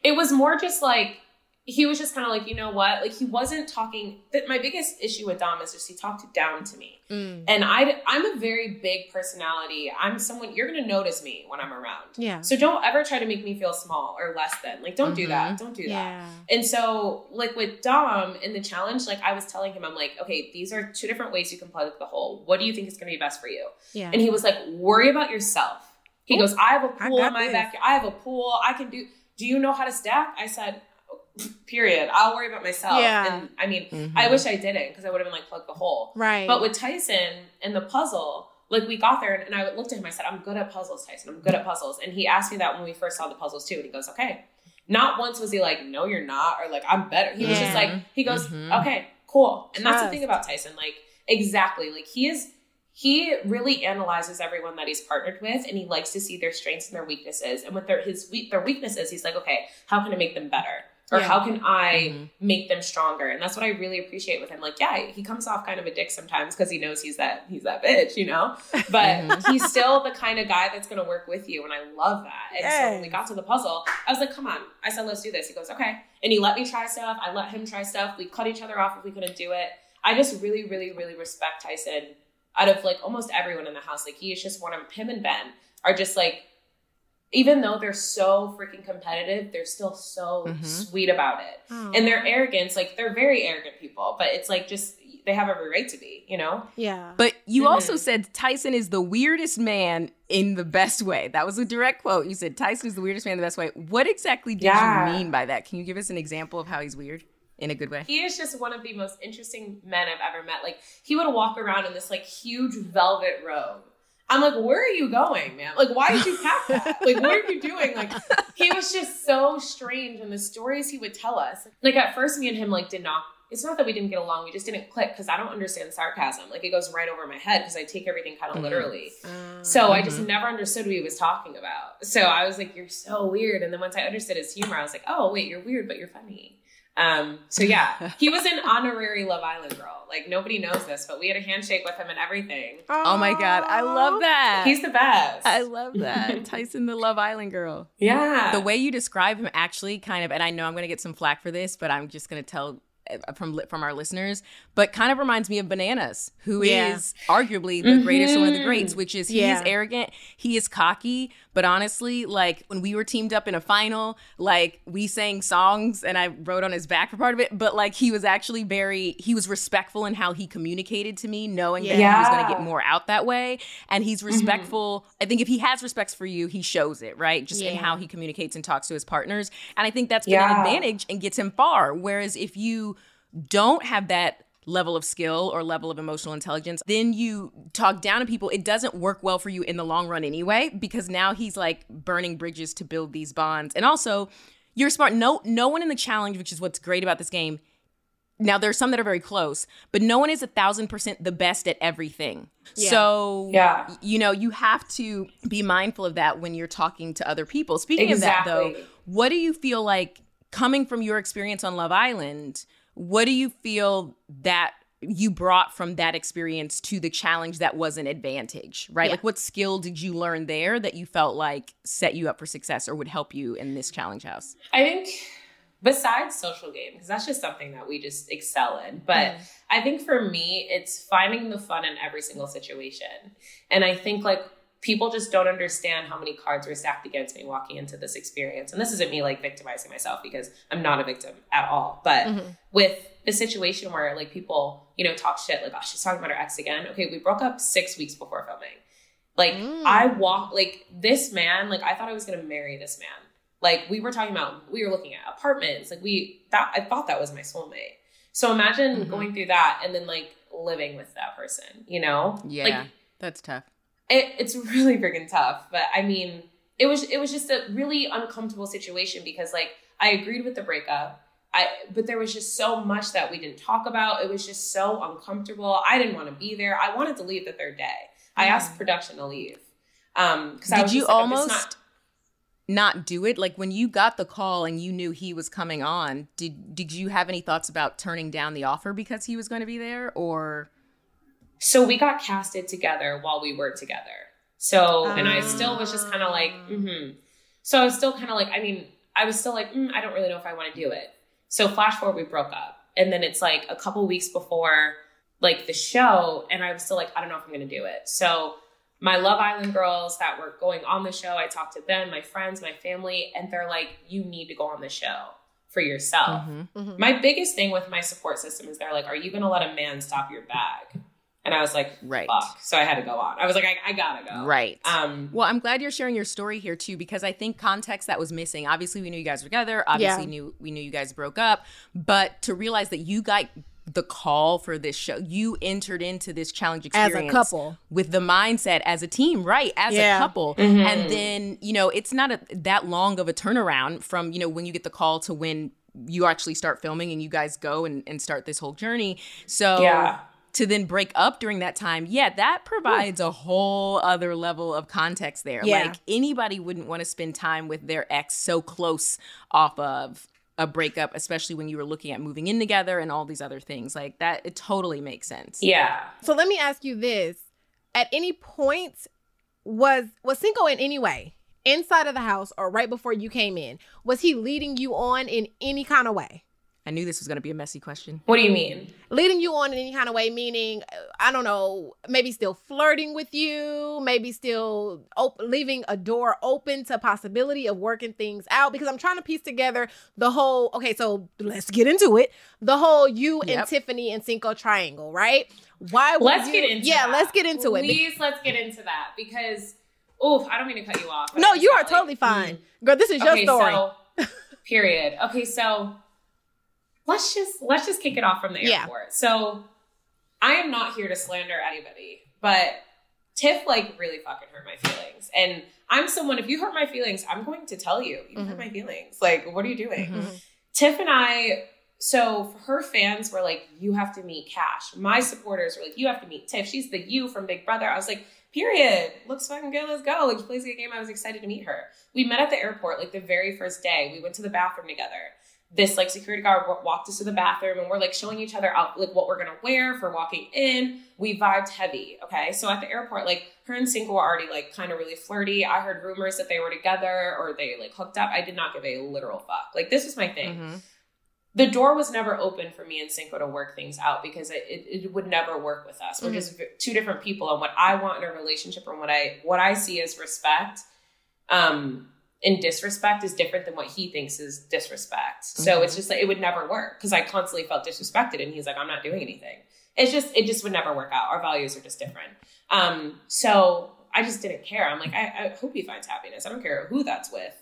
It was more just like he was just kind of like, you know what? Like he wasn't talking. That my biggest issue with Dom is just he talked down to me, Mm. and I I'm a very big personality. I'm someone you're gonna notice me when I'm around. Yeah. So don't ever try to make me feel small or less than. Like don't do that. Don't do that. Yeah. And so, like with Dom in the challenge, like I was telling him, I'm like, okay, these are two different ways you can plug the hole. What do you think is going to be best for you? Yeah. And he was like, worry about yourself. He goes, I have a pool in my this. backyard. I have a pool. I can do. Do you know how to stack? I said, period. I'll worry about myself. Yeah. And I mean, mm-hmm. I wish I didn't because I would have been like, plug the hole. Right. But with Tyson and the puzzle, like we got there and I looked at him, I said, I'm good at puzzles, Tyson. I'm good at puzzles. And he asked me that when we first saw the puzzles too. And he goes, okay. Not once was he like, no, you're not, or like, I'm better. He was just like, he goes, mm-hmm. okay, cool. And that's the thing about Tyson. Like, exactly. Like, he is, he really analyzes everyone that he's partnered with and he likes to see their strengths and their weaknesses. And with their, his, their weaknesses, he's like, okay, how can I make them better? Or Yeah. how can I mm-hmm. make them stronger? And that's what I really appreciate with him. Like, yeah, he comes off kind of a dick sometimes because he knows he's that he's that bitch, you know. [LAUGHS] But mm-hmm. he's still the kind of guy that's going to work with you, and I love that. And so when we got to the puzzle, I was like, "Come on!" I said, "Let's do this." He goes, "Okay," and he let me try stuff. I let him try stuff. We cut each other off if we couldn't do it. I just really, really, really respect Tyson. Out of like almost everyone in the house, like he is just one of him and Ben are just like even though they're so freaking competitive, they're still so sweet about it. Oh. And their arrogance, like they're very arrogant people, but it's like just they have every right to be, you know? Yeah. But you Mhm. also said Tyson is the weirdest man in the best way. That was a direct quote. You said Tyson is the weirdest man in the best way. What exactly did Yeah. you mean by that? Can you give us an example of how he's weird in a good way? He is just one of the most interesting men I've ever met. Like he would walk around in this like huge velvet robe. I'm like, where are you going, man? Like, why did you pack that? [LAUGHS] Like, what are you doing? Like, he was just so strange, and the stories he would tell us. Like, at first, me and him like did not. It's not that we didn't get along; we just didn't click because I don't understand sarcasm. Like, it goes right over my head because I take everything kind of mm-hmm. literally. Mm-hmm. So I just never understood what he was talking about. So I was like, "You're so weird." And then once I understood his humor, I was like, "Oh, wait, you're weird, but you're funny." Um, so yeah, [LAUGHS] he was an honorary Love Island girl. Like nobody knows this, but we had a handshake with him and everything. Oh my god, I love that. He's the best. I love that. [LAUGHS] Tyson the Love Island girl. yeah. The way you describe him actually kind of and I know I'm going to get some flack for this, but I'm just going to tell uh, from from our listeners, but kind of reminds me of Bananas, who is Yeah. arguably the greatest one of the mm-hmm. greats, which is he is arrogant, he is cocky, but honestly, like when we were teamed up in a final, like we sang songs and I wrote on his back for part of it, but like he was actually very he was respectful in how he communicated to me, knowing that he was going to get more out that way, and he's mm-hmm. respectful. I think if he has respects for you, he shows it, right? Just in how he communicates and talks to his partners. And I think that's been an advantage and gets him far. Whereas if you don't have that level of skill or level of emotional intelligence, then you talk down to people. It doesn't work well for you in the long run anyway, because now he's like burning bridges to build these bonds. And also, you're smart. No, no one in the challenge, which is what's great about this game. Now there are some that are very close, but no one is a thousand percent the best at everything. So Yeah. you know, you have to be mindful of that when you're talking to other people. Speaking of that though, what do you feel like coming from your experience on Love Island, what do you feel that you brought from that experience to the challenge that was an advantage, right? Yeah. Like what skill did you learn there that you felt like set you up for success or would help you in this challenge house? I think besides social game, because that's just something that we just excel in. But mm. I think for me, it's finding the fun in every single situation. And I think like people just don't understand how many cards were stacked against me walking into this experience. And this isn't me like victimizing myself because I'm not a victim at all. But mm-hmm. with the situation where like people, you know, talk shit like, oh, she's talking about her ex again. Okay, we broke up six weeks before filming. Like mm. I walk like this man, like I thought I was gonna marry this man. Like we were talking about, we were looking at apartments. Like we that I thought that was my soulmate. So imagine mm-hmm. going through that and then like living with that person, you know? Yeah. Like that's tough. It, it's really freaking tough. But I mean, it was it was just a really uncomfortable situation because like I agreed with the breakup. I but there was just so much that we didn't talk about. It was just so uncomfortable. I didn't want to be there. I wanted to leave the third day. I asked production to leave. Um, I Did was you like, almost not- not do it like when you got the call and you knew he was coming on did did you have any thoughts about turning down the offer because he was going to be there or So we got casted together while we were together. So, and I still was just kind of like, mm-hmm. So I was still kind of like, I mean, I was still like, mm, I don't really know if I want to do it. So flash forward, we broke up. And then it's like a couple weeks before like the show, and I was still like, I don't know if I'm gonna do it. So my Love Island girls that were going on the show, I talked to them, my friends, my family, and they're like, you need to go on the show for yourself. Mm-hmm. Mhm. My biggest thing with my support system is they're like, are you gonna let a man stop your bag? And I was like, Right. fuck. So I had to go on. I was like, I, I gotta go. Right. Um, Well, I'm glad you're sharing your story here too, because I think context that was missing. Obviously, we knew you guys were together. Obviously, Yeah. knew we knew you guys broke up. But to realize that you got the call for this show, you entered into this challenge experience As a couple. with the mindset as a team, right? As Yeah. a couple, and then you know it's not a, that long of a turnaround from you know when you get the call to when you actually start filming and you guys go and, and start this whole journey. So Yeah. To then break up during that time, yeah, that provides a whole other level of context there. Yeah. Like anybody wouldn't want to spend time with their ex so close off of a breakup, especially when you were looking at moving in together and all these other things. Like that, it totally makes sense. yeah. So let me ask you this: At any point, was was Cinco in any way inside of the house or right before you came in? Was he leading you on in any kind of way? I knew this was going to be a messy question. What do you mean? Leading you on in any kind of way, meaning uh, I don't know, maybe still flirting with you, maybe still op- leaving a door open to possibility of working things out. Because I'm trying to piece together the whole. Okay, so let's get into it. The whole you and Tiffany and Cinco triangle, right? Why? would Let's you- get into it. Yeah, that. let's get into it. Please, let's get into that because, oof, I don't mean to cut you off. No, you got, are like, totally mm. fine. Girl, this is your story. So, [LAUGHS] [LAUGHS] period. Okay, so let's just let's just kick it off from the Yeah. airport. So I am not here to slander anybody, but Tiff like really fucking hurt my feelings. And I'm someone, if you hurt my feelings, I'm going to tell you. You hurt Mhm. my feelings. Like, what are you doing? Mhm. Tiff and I, so her fans were like, you have to meet Cash. My supporters were like, you have to meet Tiff. She's the you from Big Brother. I was like, period. Looks fucking good. Let's go. Like, she plays a good game. I was excited to meet her. We met at the airport like the very first day. We went to the bathroom together. This like security guard walked us to the bathroom and we're like showing each other out like what we're gonna wear for walking in. We vibed heavy. Okay. So at the airport, like her and Cinco were already like kind of really flirty. I heard rumors that they were together or they like hooked up. I did not give a literal fuck. Like this was my thing Mhm. the door was never open for me and Cinco to work things out because it, it, it would never work with us. We're Mhm. just two different people, and what I want in a relationship and what I what I see as respect, um, and disrespect is different than what he thinks is disrespect. So it's just like it would never work because I constantly felt disrespected, and he's like, I'm not doing anything. It's just it just would never work out. Our values are just different. Um, so I just didn't care. I'm like, I, I hope he finds happiness. I don't care who that's with.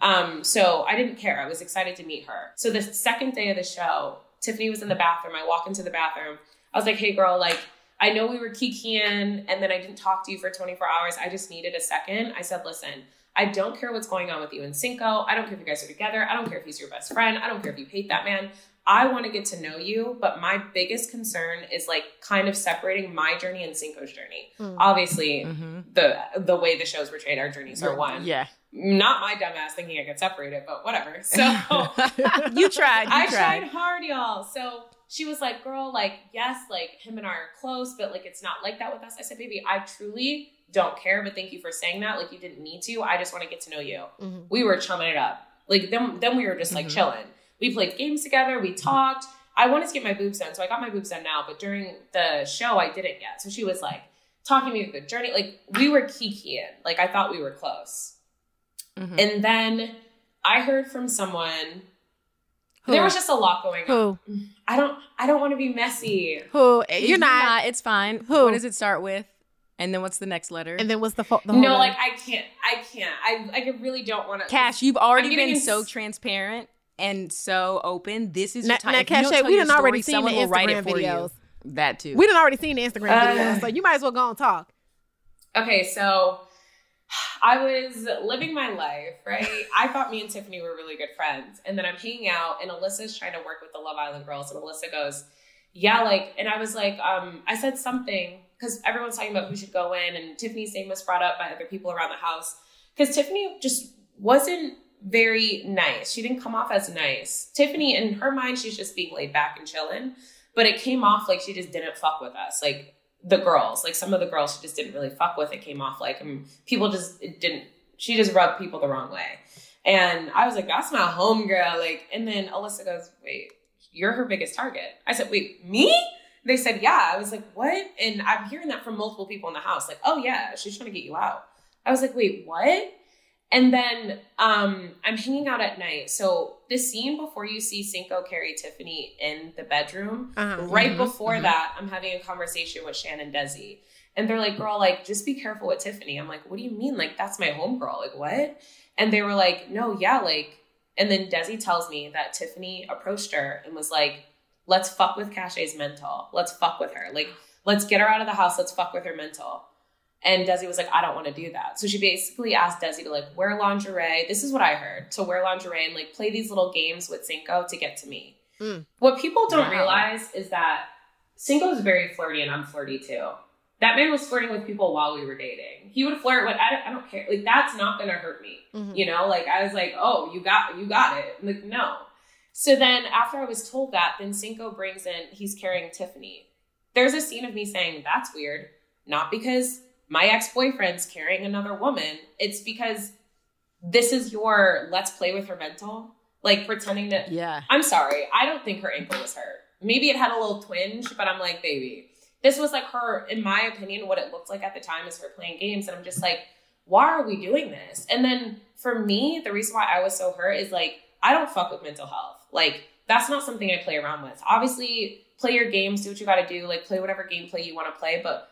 Um, so I didn't care. I was excited to meet her. So the second day of the show, Tiffany was in the bathroom. I walk into the bathroom. I was like, hey girl, like, I know we were kikiing and then I didn't talk to you for 24 hours. I just needed a second. I said, listen, I don't care what's going on with you and Cinco. I don't care if you guys are together. I don't care if he's your best friend. I don't care if you hate that man. I want to get to know you, but my biggest concern is like kind of separating my journey and Cinco's journey. Mm. Obviously, Mhm. the the way the show's portrayed, our journeys are one Yeah. not my dumbass thinking I could separate it, but whatever. [LAUGHS] So you tried. You I tried. tried hard, y'all. So she was like, girl, like, yes, like him and I are close, but like it's not like that with us. I said, baby, I truly don't care, but thank you for saying that. Like you didn't need to. I just want to get to know you. Mhm. We were chumming it up. Like then then we were just like Mhm. chilling. We played games together, we talked. I wanted to get my boobs done, so I got my boobs done now, but during the show I didn't yet. So she was like talking me through the journey. Like we were kikiing. Like I thought we were close. Mhm. And then I heard from someone. Who? There was just a lot going on. Who? I don't. I don't want to be messy. Who? You're not. It's fine. Who? What does it start with? And then what's the next letter? And then what's the, fo- the whole No, other- like I can't. I can't. I. I really don't want to. Cash, you've already I'm been in so transparent and so open. This is Now, your time. now If you don't Cash, we your done already story, seen the someone will write Instagram it for videos. you. That too. We done already seen the Instagram Uh, videos, so you might as well go and talk. Okay, so I was living my life, right? I thought me and Tiffany were really good friends. And then I'm hanging out and Alyssa's trying to work with the Love Island girls. And Alyssa goes, Yeah, like, and I was like, um, I said something because everyone's talking about who should go in, and Tiffany's name was brought up by other people around the house. Because Tiffany just wasn't very nice. She didn't come off as nice. Tiffany, in her mind, she's just being laid back and chilling. But it came off like she just didn't fuck with us. Like the girls, like some of the girls she just didn't really fuck with. It came off like um, people just didn't. She just rubbed people the wrong way. And I was like, that's my homegirl. Like, and then Alyssa goes, wait, you're her biggest target. I said, wait, me? They said, yeah. I was like, what? And I'm hearing that from multiple people in the house. Like, oh yeah, she's trying to get you out. I was like, wait, what? And then um, I'm hanging out at night. So the scene before you see Cinco carry Tiffany in the bedroom, Uh-huh. right Mhm, before mhm. that, I'm having a conversation with Shannon Desi. And they're like, girl, like, just be careful with Tiffany. I'm like, what do you mean? Like, that's my homegirl. Like, what? And they were like, no, yeah, like, and then Desi tells me that Tiffany approached her and was like, let's fuck with Cashay's mental. Let's fuck with her. Like, let's get her out of the house. Let's fuck with her mental. And Desi was like, I don't want to do that. So she basically asked Desi to like wear lingerie. This is what I heard to wear lingerie and like play these little games with Cinco to get to me. Mm. What people don't Wow. realize is that Cinco is very flirty and I'm flirty too. That man was flirting with people while we were dating. He would flirt with, I don't, I don't care. Like, that's not going to hurt me. Mhm. You know, like I was like, oh, you got, you got it. Like, no. So then after I was told that, then Cinco brings in, he's carrying Tiffany. There's a scene of me saying, that's weird. Not because my ex boyfriend's carrying another woman. It's because this is your let's play with her mental. Like pretending that Yeah. I'm sorry. I don't think her ankle was hurt. Maybe it had a little twinge, but I'm like, baby, this was like her, in my opinion, what it looked like at the time is her playing games. And I'm just like, why are we doing this? And then for me, the reason why I was so hurt is like, I don't fuck with mental health. Like, that's not something I play around with. Obviously, play your games, do what you gotta do, like, play whatever gameplay you wanna play, but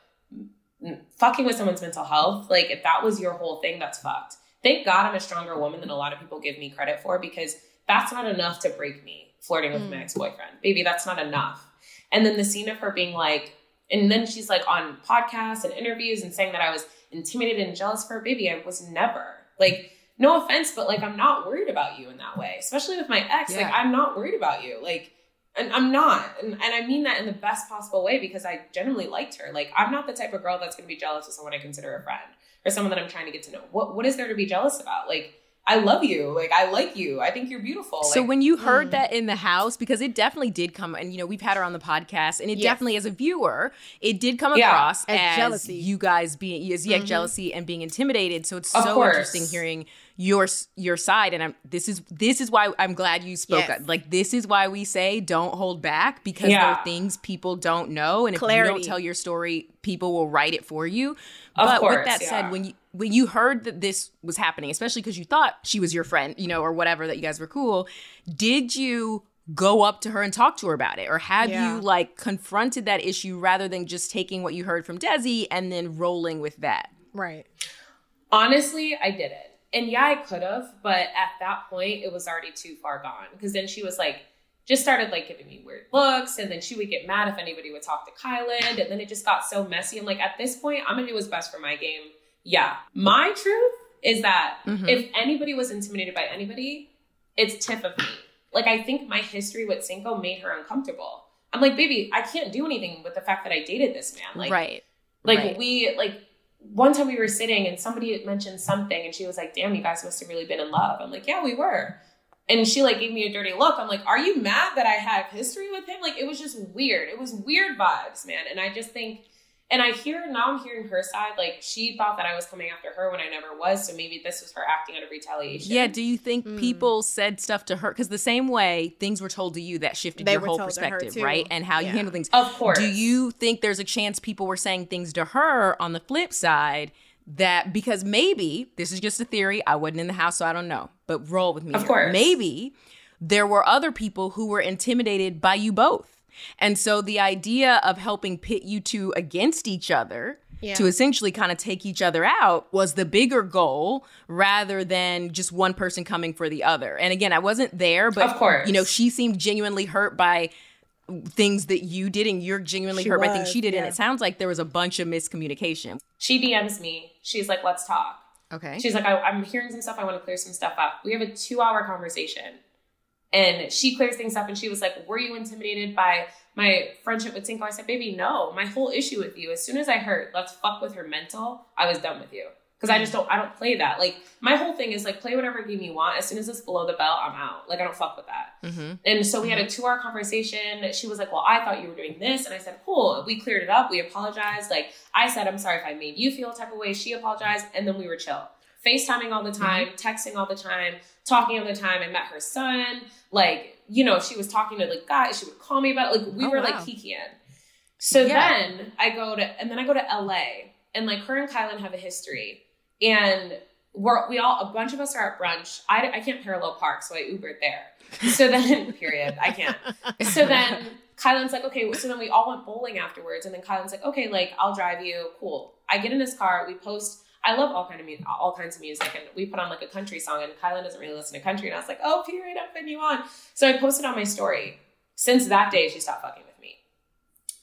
fucking with someone's mental health, like, if that was your whole thing, that's fucked. Thank God I'm a stronger woman than a lot of people give me credit for because that's not enough to break me flirting with my Mm. ex boyfriend. Baby, that's not enough. And then the scene of her being like, and then she's like on podcasts and interviews and saying that I was intimidated and jealous for her. Baby, I was never. Like, no offense, but like, I'm not worried about you in that way, especially with my ex. Like, I'm not worried about you. Like, and I'm not. And, and I mean that in the best possible way because I genuinely liked her. Like, I'm not the type of girl that's going to be jealous of someone I consider a friend or someone that I'm trying to get to know. What What is there to be jealous about? Like, I love you. Like, I like you. I think you're beautiful. So Like, when you heard Mm. that in the house, because it definitely did come, and you know we've had her on the podcast, and it Yes. definitely, as a viewer, it did come Yeah. across As as, jealousy. you guys being, as yeah, Mhm. jealousy and being intimidated. So it's Of so course. interesting hearing your your side, and I'm this is this is why I'm glad you spoke. Yes. up. Like this is why we say don't hold back because there are things people don't know, and if you don't tell your story, people will write it for you. Of but with that yeah. said, when you when you heard that this was happening, especially because you thought she was your friend, you know, or whatever, that you guys were cool, did you go up to her and talk to her about it? Or have Yeah. you like confronted that issue rather than just taking what you heard from Desi and then rolling with that? Right. Honestly, I didn't. And yeah, I could have, but at that point, it was already too far gone. Because then she was like, just started like giving me weird looks, and then she would get mad if anybody would talk to Kylan, and then it just got so messy. I'm like, at this point, I'm gonna do what's best for my game. Yeah, my truth is that Mhm. if anybody was intimidated by anybody, it's Tiff of me. Like, I think my history with Cinco made her uncomfortable. I'm like, baby, I can't do anything with the fact that I dated this man. Like, right. like Right. we like one time we were sitting and somebody mentioned something and she was like, "Damn, you guys must have really been in love." I'm like, "Yeah, we were." And she like gave me a dirty look. I'm like, "Are you mad that I have history with him?" Like it was just weird. It was weird vibes, man. And I just think and I hear now I'm hearing her side like she thought that I was coming after her when I never was, so maybe this was her acting out of retaliation. Yeah, do you think Mm. people said stuff to her? Because the same way things were told to you that shifted They your whole told to perspective, right? And how you handle things. Of course. Do you think there's a chance people were saying things to her on the flip side that because maybe this is just a theory, I wasn't in the house, so I don't know, but roll with me. Of here. course. Maybe there were other people who were intimidated by you both. And so the idea of helping pit you two against each other Yeah. to essentially kind of take each other out was the bigger goal rather than just one person coming for the other. And again, I wasn't there, but Of course. you know, she seemed genuinely hurt by things that you did and you're genuinely She hurt by things she did. And it sounds like there was a bunch of miscommunication. She DMs me. She's like, "Let's talk." Okay. She's like, I, I'm hearing some stuff. I want to clear some stuff up. We have a two hour conversation. And she clears things up and she was like, Were you intimidated by my friendship with Cinco? I said, Baby, no. My whole issue with you, as soon as I heard, let's fuck with her mental, I was done with you. Because I just don't, I don't play that. Like, my whole thing is like, play whatever game you want. As soon as it's below the belt, I'm out. Like, I don't fuck with that. mm-hmm. And so we had a two hour conversation. She was like, Well, I thought you were doing this. And I said, Cool. We cleared it up. We apologized. Like, I said, I'm sorry if I made you feel a type of way. She apologized. And then we were chill. FaceTiming all the time, mm-hmm. texting all the time, talking all the time. I met her son. Like, you know, she was talking to like guys. She would call me about it. like we oh, were wow. like kikiing. So yeah. then I go to and then I go to LA and like her and Kylan have a history and we're we all a bunch of us are at brunch. I I can't parallel park, so I Ubered there. So then [LAUGHS] period, I can't. So then Kylan's like, okay, so then we all went bowling afterwards, and then Kylan's like, okay, like I'll drive you, cool. I get in his car, we post. I love all kind of music, all kinds of music, and we put on like a country song. And Kylan doesn't really listen to country, and I was like, oh, period, I'm putting you on. So I posted on my story. Since that day, she stopped fucking with me.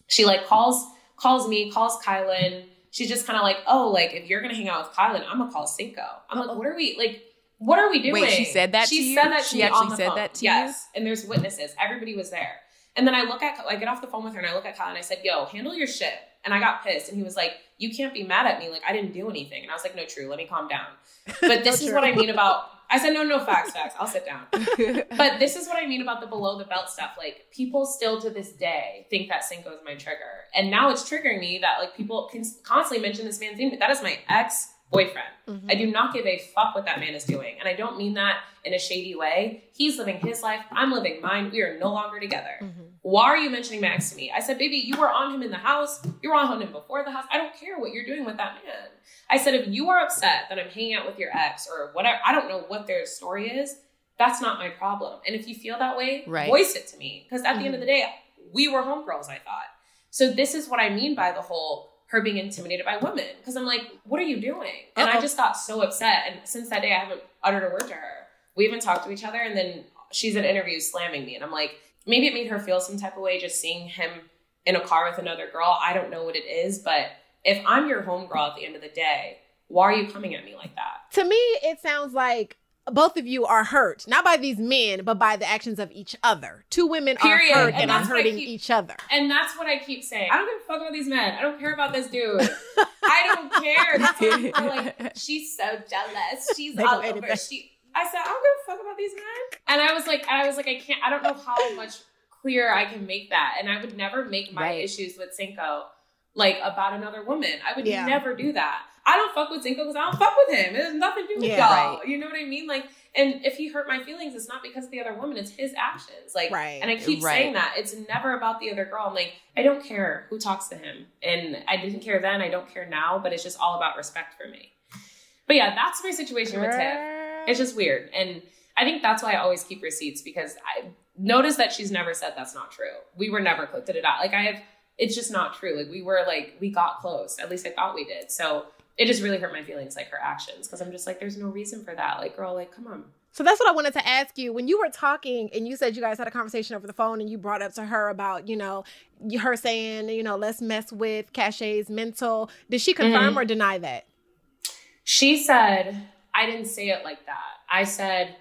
She like calls calls me, calls Kylan. She's just kind of like, oh, like if you're gonna hang out with Kylan, I'm gonna call Cinco. I'm like, what are we like? What are we doing? Wait, she said that. She said that. she actually said phone. that to yes. you. Yes, and there's witnesses. Everybody was there. And then I look at, I get off the phone with her and I look at Kyle and I said, yo, handle your shit. And I got pissed. And he was like, you can't be mad at me. Like, I didn't do anything. And I was like, no, true. Let me calm down. [LAUGHS] But this is what I mean about, I said, no, no, facts, facts. I'll sit down. [LAUGHS] but this is what I mean about the below the belt stuff. Like, people still to this day think that Cinco is my trigger. And now it's triggering me that, like, people can constantly mention this man's name. That is my ex boyfriend. Mm-hmm. I do not give a fuck what that man is doing. And I don't mean that in a shady way. He's living his life. I'm living mine. We are no longer together. Mm-hmm. Why are you mentioning Max to me? I said, baby, you were on him in the house. You were on him before the house. I don't care what you're doing with that man. I said, if you are upset that I'm hanging out with your ex or whatever, I don't know what their story is. That's not my problem. And if you feel that way, right. voice it to me. Because at mm-hmm. the end of the day, we were homegirls, I thought. So this is what I mean by the whole her being intimidated by women. Because I'm like, what are you doing? And Uh-oh. I just got so upset. And since that day, I haven't uttered a word to her. We haven't talked to each other. And then she's in interviews slamming me. And I'm like, maybe it made her feel some type of way just seeing him in a car with another girl. I don't know what it is. But if I'm your homegirl at the end of the day, why are you coming at me like that? To me, it sounds like both of you are hurt, not by these men, but by the actions of each other. Two women Period. are hurt and, and are hurting keep, each other. And that's what I keep saying. I don't give a fuck about these men. I don't care about this dude. I don't [LAUGHS] care. Like, [LAUGHS] she's so jealous. She's all over. She, I said, I don't give a fuck about these men. And I was like, I was like, I can't, I don't know how much clearer I can make that. And I would never make my right. issues with Cinco like about another woman. I would yeah. never do that. I don't fuck with Cinco because I don't fuck with him. It has nothing to do with yeah, y'all. Right. You know what I mean? Like, and if he hurt my feelings, it's not because of the other woman, it's his actions. Like, right. and I keep right. saying that. It's never about the other girl. I'm like, I don't care who talks to him. And I didn't care then, I don't care now, but it's just all about respect for me. But yeah, that's my situation with Tiff. It's just weird. And I think that's why I always keep receipts because I notice that she's never said that's not true. We were never close. Did it out. Like I have it's just not true. Like we were like we got close. At least I thought we did. So it just really hurt my feelings, like her actions, because I'm just like, there's no reason for that. Like, girl, like, come on. So that's what I wanted to ask you. When you were talking and you said you guys had a conversation over the phone and you brought up to her about, you know, her saying, you know, let's mess with Cashay's mental. Did she confirm mm-hmm. or deny that? She said, I didn't say it like that. I said,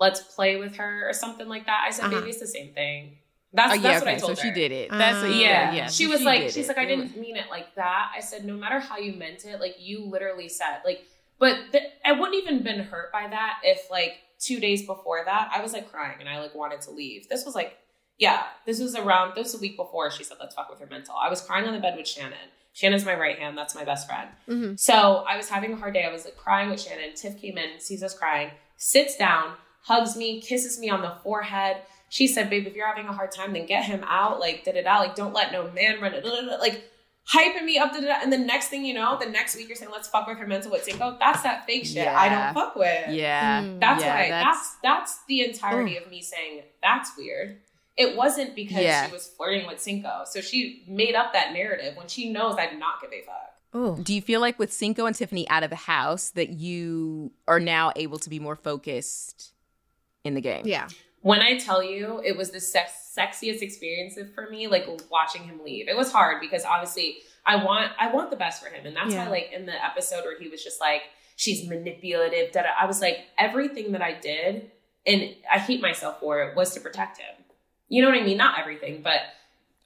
let's play with her or something like that. I said, uh-huh. maybe it's the same thing. That's, oh, yeah, that's okay. what I told so her. she did it. That's uh, yeah. yeah. She was she like, she's it. like, I didn't mean it like that. I said, no matter how you meant it, like you literally said, like, but th- I wouldn't even been hurt by that if like two days before that I was like crying and I like wanted to leave. This was like, yeah, this was around. This was a week before she said, let's fuck with her mental. I was crying on the bed with Shannon. Shannon's my right hand. That's my best friend. Mm-hmm. So I was having a hard day. I was like crying with Shannon. Tiff came in, sees us crying, sits down, hugs me, kisses me on the forehead she said, babe, if you're having a hard time, then get him out. Like, da da da. Like, don't let no man run it. Like, hyping me up. Da, da, da. And the next thing you know, the next week you're saying, let's fuck with her mental with Cinco. That's that fake shit yeah. I don't fuck with. Yeah. Mm. That's yeah, why. That's, that's, that's the entirety of me saying, that's weird. It wasn't because yeah. she was flirting with Cinco. So she made up that narrative when she knows I did not give a fuck. Ooh. Do you feel like with Cinco and Tiffany out of the house that you are now able to be more focused in the game? Yeah when I tell you it was the sex- sexiest experience for me, like watching him leave. It was hard because obviously I want I want the best for him, and that's yeah. why like in the episode where he was just like she's manipulative. Da-da, I was like everything that I did, and I hate myself for it, was to protect him. You know what I mean? Not everything, but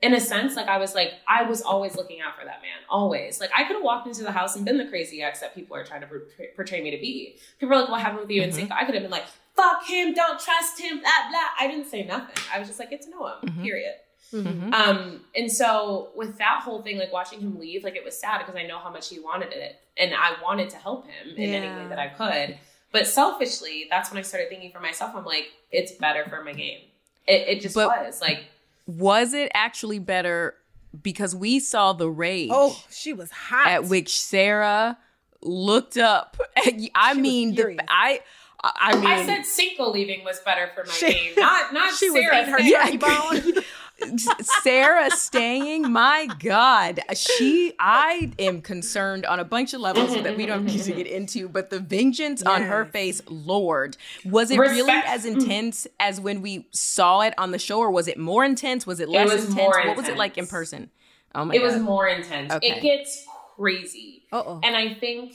in a sense, like I was like, I was always looking out for that man, always. Like I could have walked into the house and been the crazy ex that people are trying to portray me to be. People are like, what happened with you? Mm-hmm. And I could have been like, fuck him, don't trust him, blah, blah. I didn't say nothing. I was just like, get to know him, mm-hmm. period. Mhm. Um, and so with that whole thing, like watching him leave, like it was sad because I know how much he wanted it, and I wanted to help him in any way that I could. But selfishly, that's when I started thinking for myself. I'm like, it's better for my game. It, it just But- was like Was it actually better because we saw the rage Oh, she was hot. at which Sarah looked up? I was mean, the. I, I mean, I said Cinco leaving was better for my She- game, not [LAUGHS] not she Sarah. eating her turkey bone. [LAUGHS] [LAUGHS] Sarah staying, my God, she, I am concerned on a bunch of levels that we don't need to get into, but the vengeance on her face, Lord, was it really as mm. intense as when we saw it on the show, or was it more intense? Was it less was intense? what was it like in person? Oh my it God. was more intense. Okay. It gets crazy. Uh-oh. And I think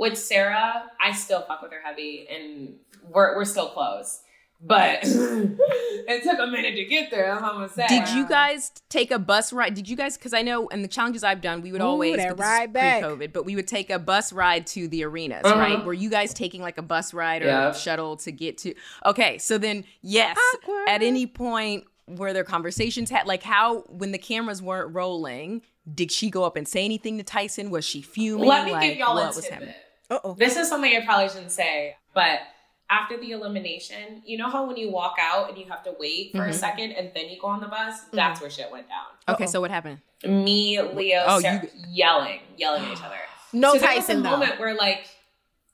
with Sarah, I still fuck with her heavy, and we're we're still close. But [LAUGHS] it took a minute to get there. I'm gonna say. Did you guys take a bus ride? Did you guys? Because I know and the challenges I've done, we would Ooh, always that but this ride back. pre-COVID, but we would take a bus ride to the arenas, Uh-huh. right? Were you guys taking like a bus ride or Yeah. shuttle to get to? Okay, so then yes, Awkward. at any point were there conversations had like how when the cameras weren't rolling, did she go up and say anything to Tyson? Was she fuming? Let me like, give y'all what a was tidbit. Happening? Uh-oh. This is something I probably shouldn't say, but after the elimination, you know how when you walk out and you have to wait for a Mhm. second and then you go on the bus? That's where shit went down. Okay, Uh-oh. so what happened? Me, Leo, Oh, Sarah, you- yelling, yelling at each other. No so there was Tyson a though. moment where like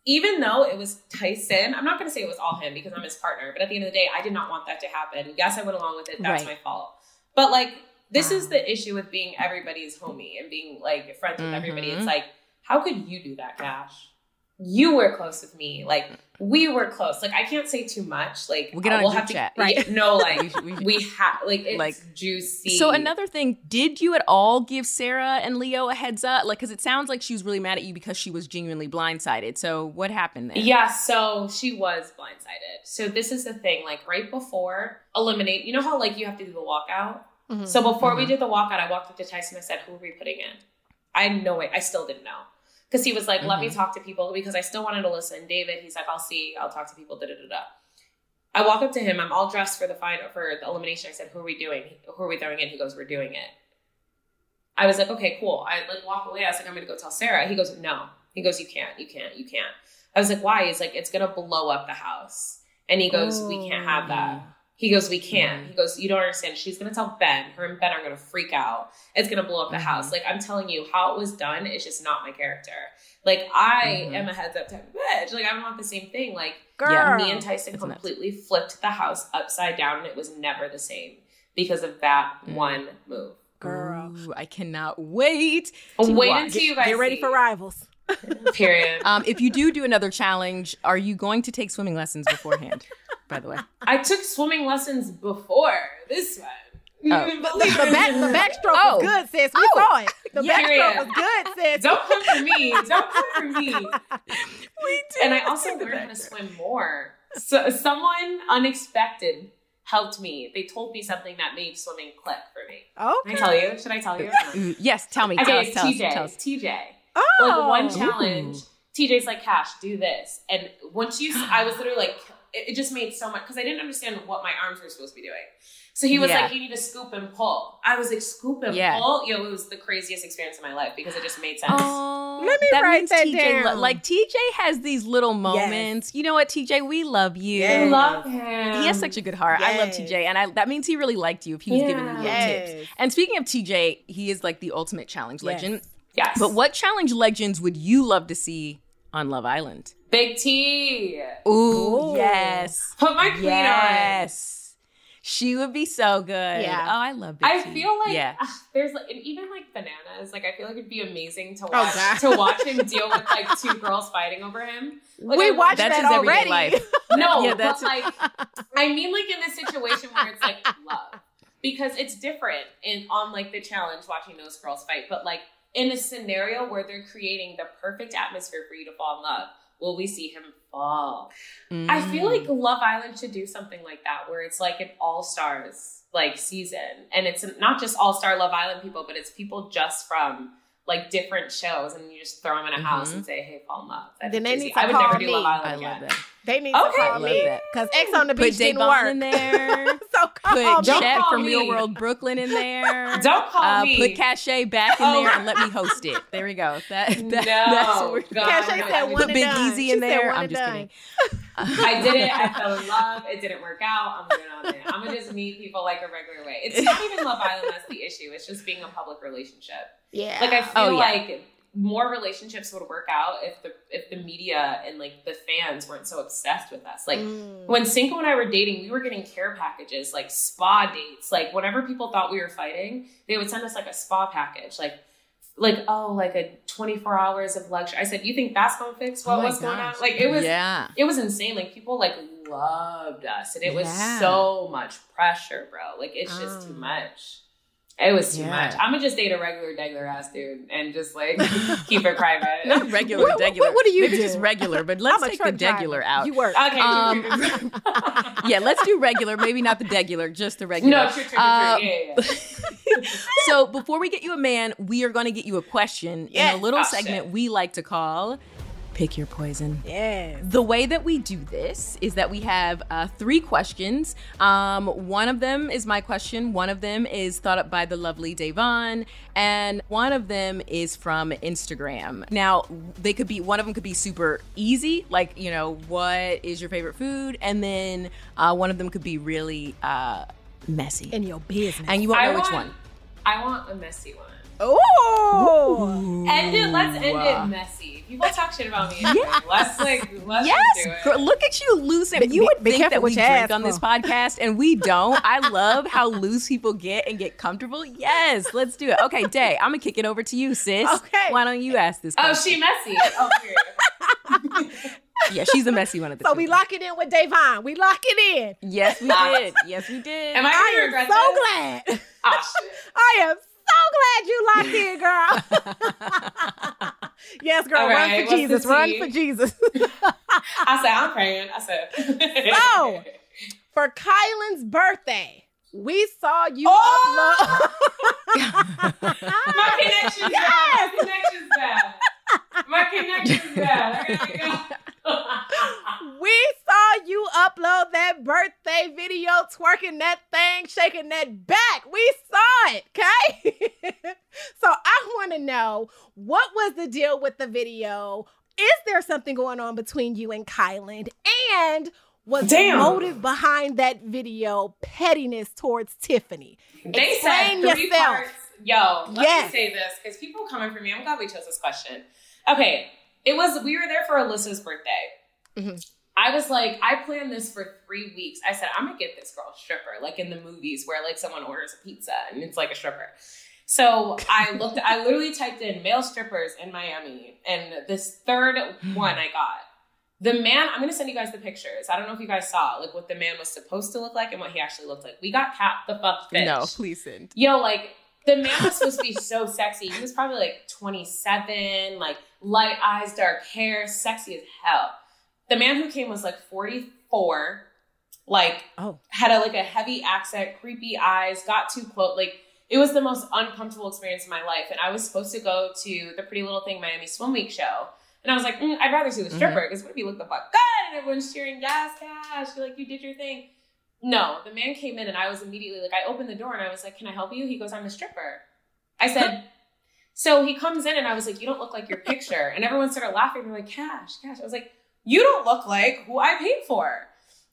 even though it was Tyson, I'm not going to say it was all him because I'm his partner, but at the end of the day, I did not want that to happen. Yes, I went along with it. That's Right. my fault. But like, this is the issue with being everybody's homie and being like friends with everybody. Mhm. It's like, how could you do that, Cash? You were close with me. Like, we were close. Like, I can't say too much. Like, We'll get on we'll have to, chat. [LAUGHS] Right. No, [LAUGHS] like, We we we, have, like, it's Like- juicy. So another thing, did you at all give Sarah and Leo a heads up? Like, because it sounds like she was really mad at you because she was genuinely blindsided. So what happened there? Yeah, so she was blindsided. So this is the thing, like right before eliminate, you know how like you have to do the walkout? Mhm. So before we Mhm. did the walkout, I walked up to Tyson. And I said, "Who are we putting in?" I had no way. I still didn't know because he was like, "Let me mm-hmm. talk to people," because I still wanted to listen. David, he's like, "I'll see. I'll talk to people." Da da da da. I walk up to him. I'm all dressed for the final for the elimination. I said, "Who are we doing? Who are we throwing in?" He goes, "We're doing it." I was like, "Okay, cool." I like walk away. I was like, "I'm gonna go tell Sarah." He goes, "No." He goes, "You can't. You can't. You can't." I was like, "Why?" He's like, "It's gonna blow up the house." And he goes, "We can't have that." Oh. He goes, We can't. He goes, You don't understand. She's going to tell Ben. Her and Ben are going to freak out. It's going to blow up the house. Like, I'm telling you, how it was done is just not my character. Like, I Mhm. am a heads up type of bitch. Like, I don't want the same thing. Like, Girl. Yeah, me and Tyson It's nuts. completely flipped the house upside down, and it was never the same because of that Mm. one move. Girl. Ooh, I cannot wait. to Wait watch. until you guys Get ready see. for rivals. Period. [LAUGHS] Um, if you do do another challenge, are you going to take swimming lessons beforehand? [LAUGHS] by the way, [LAUGHS] I took swimming lessons before this one. Oh. Believe the back, the backstroke Oh. was good, sis. We Oh. saw it. Oh. The Yeah. backstroke was good, sis. Don't come for me. Don't come for me. [LAUGHS] we did. and I also learned how to swim more. So someone unexpected helped me. They told me something that made swimming click for me. Oh, Okay. I tell you? Should I tell you? Mm, yes, tell me. Tell okay, us. it's Tell us. TJ. Tell us. TJ. Oh. Like one oh. challenge, TJ's like, Cash, do this. And once you, I was literally like, it, it just made so much because I didn't understand what my arms were supposed to be doing. So he was Yeah. like, you need to scoop and pull. I was like, scoop and Yeah. pull. Yo, it was the craziest experience of my life because it just made sense. Oh, Let me write that TJ lo- down. like TJ has these little moments. You know what, TJ? We love you. I Yes. love him. He has such a good heart. I love TJ, and I, that means he really liked you if he was giving you little Yes. tips. And speaking of TJ, he is like the ultimate challenge Yes. legend. Yes. But what challenge legends would you love to see on Love Island? Big T. Ooh, Ooh. yes. Put my queen on. Yes. She would be so good. Yeah. Oh, I love Big I T. feel like yeah. ah, there's like and even like bananas. Like I feel like it'd be amazing to Oh, watch God. to watch him deal with like two girls fighting over him. Like, we I- watched That's that his already. life. [LAUGHS] No, Yeah, but that's- like I mean like in this situation where it's like love. Because it's different in on like the challenge watching those girls fight, but like in a scenario where they're creating the perfect atmosphere for you to fall in love, will we see him fall? I feel Mm. like Love Island should do something like that, where it's like an all stars like season, and it's not just all star Love Island people, but it's people just from like different shows and you just throw them in a house and say, "Hey, fall in love." That'd Then they need to I would call never do me. Love Island I again. love that. They need Okay. to call me that. because Ex on the Put beach didn't Da'Vonne work. in [LAUGHS] there. so call Put me. Don't Chet call from me. Real World Brooklyn in there. [LAUGHS] Don't call Uh, me. put Cashay back in Oh. there and let me host it. There we go. That, [LAUGHS] that no, that's what we're God, Cash no, said I one would- Put and Big done. Easy She in said there. one I'm just done. kidding. I did it. I fell in love. It didn't work out. I'm moving on. Then. I'm gonna just meet people like a regular way. It's not even Love Island that's the issue. It's just being a public relationship. Yeah. Like I feel Oh, yeah. like more relationships would work out if the if the media and like the fans weren't so obsessed with us. Like Mm. when Cinco and I were dating, we were getting care packages, like spa dates. Like whenever people thought we were fighting, they would send us like a spa package, like like oh, like a 24 hours of luxury. I said, you think that's gonna fix what Oh my was going on? Like it was, Yeah. it was insane. Like people like loved us, and it was Yeah. so much pressure, bro. Like it's just too Oh. much. It was too Yeah. much. I'm gonna just date a regular, regular ass dude and just like [LAUGHS] keep it private. Not regular, What- what- regular. what do you Maybe do? just regular, but [LAUGHS] let's I'm take the degular driver. out. You work. Okay. Um, [LAUGHS] yeah, let's do regular. Maybe not the degular, just the regular. no, true, true, true, Uh, true. Yeah, yeah. so before we get you a man, we are going to get you a question in a little Oh, segment shit. we like to call "Pick Your Poison." Yes. The way that we do this is that we have uh, three questions. Um, one of them is my question. One of them is thought up by the lovely Da'Vonne, and one of them is from Instagram. Now, they could be one of them could be super easy, like you know, what is your favorite food, and then uh, one of them could be really uh, messy, In your business. and you won't know I which want, one. I want a messy one. Oh. End it. Let's end it messy. People talk shit about me. anyway. Let's like let's Yes, do it. girl, look at you, loose. And you would be think that we you drink ask on this podcast, and we don't. I love how loose people get and get comfortable. Yes, let's do it. Okay, Day, I'm gonna kick it over to you, sis. Okay. Why don't you ask this? Oh, she messy. Oh, period. yeah, she's the messy one of the So two. we lock it in with Da'Vonne. We lock it in. Yes, we did. Yes, we did. Am I I am so this? glad. Oh. I am so glad you locked in, girl. [LAUGHS] yes, girl. All run for Jesus. Run for Jesus. I said I'm praying. I said. [LAUGHS] So- for Kylan's birthday, we saw you Oh! upload. [LAUGHS] My connection's bad. My connection's bad. My connection's bad. I gotta go. we saw you upload that birthday video, twerking that thing, shaking that back. We saw it, okay? [LAUGHS] so I want to know what was the deal with the video? Is there something going on between you and Kylan? And was Damn. the motive behind that video pettiness towards Tiffany? They Explain said three yourself. parts. Yo, let Yes. me say this because people are coming for me. I'm glad we chose this question. Okay, it was we were there for Alyssa's birthday. Mhm. I was like, I planned this for three weeks. I said, I'm gonna get this girl stripper, like in the movies where like someone orders a pizza and it's like a stripper. So I looked, I literally typed in male strippers in Miami, and this third one I got. The man, I'm gonna send you guys the pictures. I don't know if you guys saw like what the man was supposed to look like and what he actually looked like. We got cat the fuck fish. no, please send. Yo, like the man was supposed to be so sexy. He was probably like 27, like light eyes, dark hair, sexy as hell. The man who came was like 44, like Oh. had a like a heavy accent, creepy eyes, got too close. Like it was the most uncomfortable experience of my life. And I was supposed to go to the Pretty Little Thing Miami Swim Week show. And I was like, mm, I'd rather see the stripper because what if you look the fuck good and everyone's cheering, yes, cash, you're like, you did your thing. No, the man came in and I was immediately like, I opened the door and I was like, Can I help you? He goes, I'm a stripper. I said, So he comes in and I was like, You don't look like your picture. And everyone started laughing. They're like, Cash, cash. I was like, You don't look like who I paid for.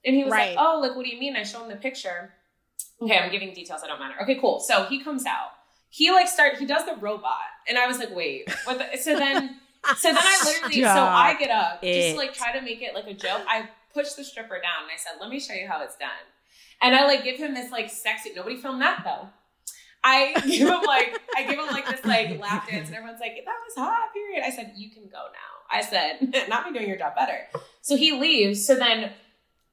And he was Right. like, Oh, like, what do you mean? I showed him the picture. Okay, I'm giving details that don't matter. Okay, cool. So he comes out. He like start he does the robot. And I was like, wait, what the so then so then I literally so I get up just to like try to make it like a joke. I push the stripper down and I said, Let me show you how it's done. And I like give him this like sexy nobody filmed that though. I give him like I give him like this like lap dance and everyone's like, that was hot, period. I said, You can go now. I said, [LAUGHS] not me doing your job better. So he leaves. So then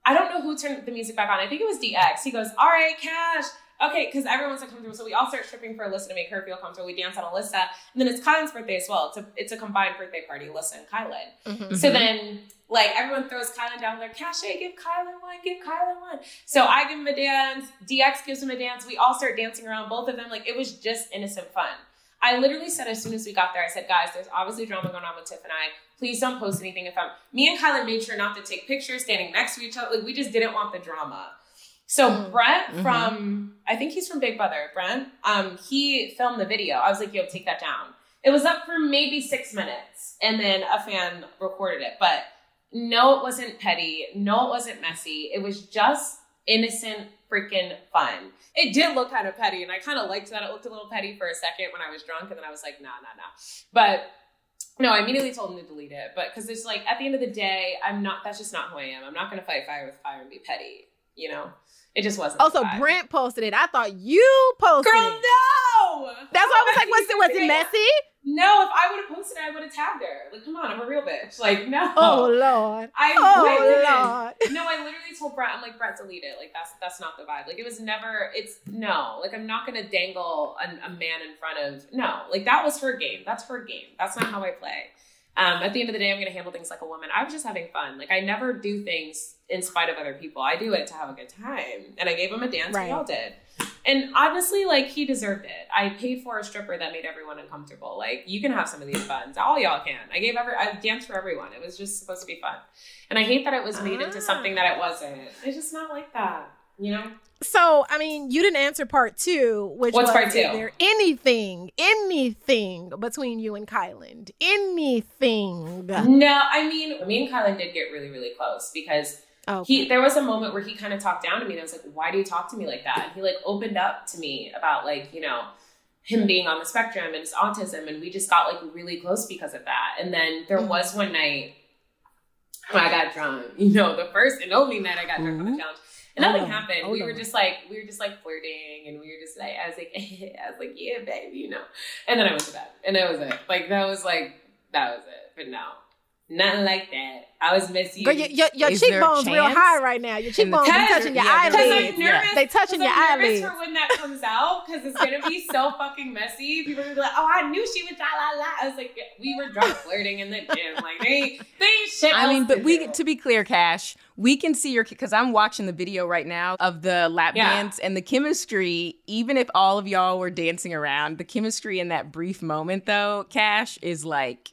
I don't know who turned the music back on. I think it was DX. He goes, All right, Cash. Okay, because everyone's uncomfortable. So we all start stripping for Alyssa to make her feel comfortable. We dance on Alyssa. And then it's Kylan's birthday as well. It's a it's a combined birthday party, Alyssa and Kylan. Mhm. So then like everyone throws Kylan down there, Cash, give Kylan one, give Kylan one. So I give him a dance, DX gives him a dance. We all start dancing around both of them. Like it was just innocent fun. I literally said as soon as we got there, I said, guys, there's obviously drama going on with Tiff and I. Please don't post anything if I'm. Me and Kylan made sure not to take pictures standing next to each other. Like we just didn't want the drama. So mm. Brent mm-hmm. from I think he's from Big Brother. Brent, um, he filmed the video. I was like, yo, take that down. It was up for maybe six minutes, and then a fan recorded it. But no, it wasn't petty. No, it wasn't messy. It was just innocent freaking fun. It did look kind of petty, and I kind of liked that it looked a little petty for a second when I was drunk, and then I was like, nah, nah, nah. But no, I immediately told him to delete it. But because it's like at the end of the day, I'm not. That's just not who I am. I'm not going to fight fire with fire and be petty. You know. It just wasn't. Also, Brent posted it. I thought you posted Girl, it. no. That's why I was like, was it was it [LAUGHS] messy? No, if I would have posted it, I would have tagged her. Like, come on, I'm a real bitch. Like, no. [LAUGHS] Oh Lord. I oh Lord. [LAUGHS] No, I literally told Brett, I'm like, Brett, delete it. Like, that's that's not the vibe. Like, it was never. It's no. Like, I'm not gonna dangle a, a man in front of. No, like that was her game. That's her game. That's not how I play. Um, at the end of the day, I'm gonna handle things like a woman. I was just having fun. Like, I never do things in spite of other people. I do it to have a good time. And I gave him a dance. Right. We all did. And honestly, like he deserved it. I paid for a stripper that made everyone uncomfortable. Like you can have some of these buns. All y'all can. I gave every I danced for everyone. It was just supposed to be fun. And I hate that it was made ah. into something that it wasn't. It's just not like that. You know? So, I mean, you didn't answer part two, which What's was part two? there anything, anything between you and Kyland? Anything? No, I mean, me and Kyland did get really, really close because Okay. He there was a moment where he kind of talked down to me and I was like, why do you talk to me like that? And he like opened up to me about like, you know, him being on the spectrum and his autism and we just got like really close because of that. And then there mm-hmm. was one night when I got drunk, [LAUGHS] you know, the first and only night I got drunk mm-hmm. on the challenge. And nothing oh, happened. Oh, we were just like we were just like flirting and we were just like I was like [LAUGHS] I was like, yeah, baby, you know. And then I went to bed. And that was it. Like that was like that was it. But no. Nothing like that. I was missing. Girl, your, your, your cheekbones real high right now. Your cheekbones are touching your yeah, eyelids. Yeah. They touching your I'm eyelids. for when that comes out because it's gonna be so fucking messy. People are gonna be like, "Oh, I knew she was la la la." I was like, we were drunk [LAUGHS] flirting in the gym. Like they, they shit. I mean, but we do. to be clear, Cash, we can see your because I'm watching the video right now of the lap yeah. dance and the chemistry. Even if all of y'all were dancing around, the chemistry in that brief moment, though, Cash is like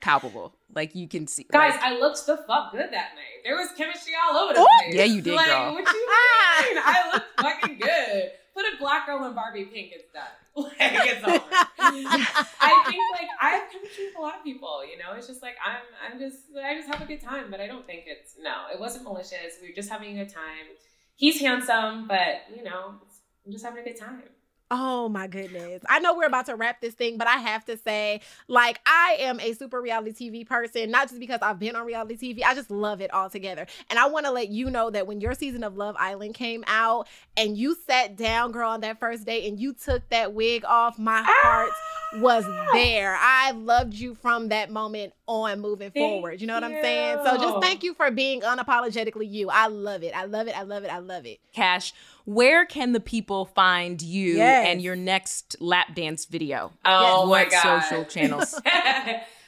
palpable. Like you can see, guys. Like, I looked the fuck good that night. There was chemistry all over the Ooh, place. Yeah, you did, like, girl. What you mean? I looked fucking good. Put a black girl in Barbie pink. It's done. [LAUGHS] Like it's over. [LAUGHS] I think like I have chemistry with a lot of people. You know, it's just like I'm. I'm just. I just have a good time. But I don't think it's no. It wasn't malicious. We were just having a good time. He's handsome, but you know, I'm just having a good time. Oh my goodness. I know we're about to wrap this thing, but I have to say, like, I am a super reality TV person, not just because I've been on reality TV, I just love it all together. And I want to let you know that when your season of Love Island came out and you sat down, girl, on that first day and you took that wig off, my heart ah! was there. I loved you from that moment on moving thank forward. You know what you. I'm saying? So just thank you for being unapologetically you. I love it. I love it. I love it. I love it. Cash, where can the people find you yes. and your next lap dance video? Oh what my god! Social [LAUGHS] channels.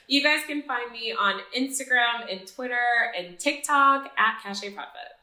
you guys can find me on Instagram and Twitter and TikTok at Cashay Proudfoot.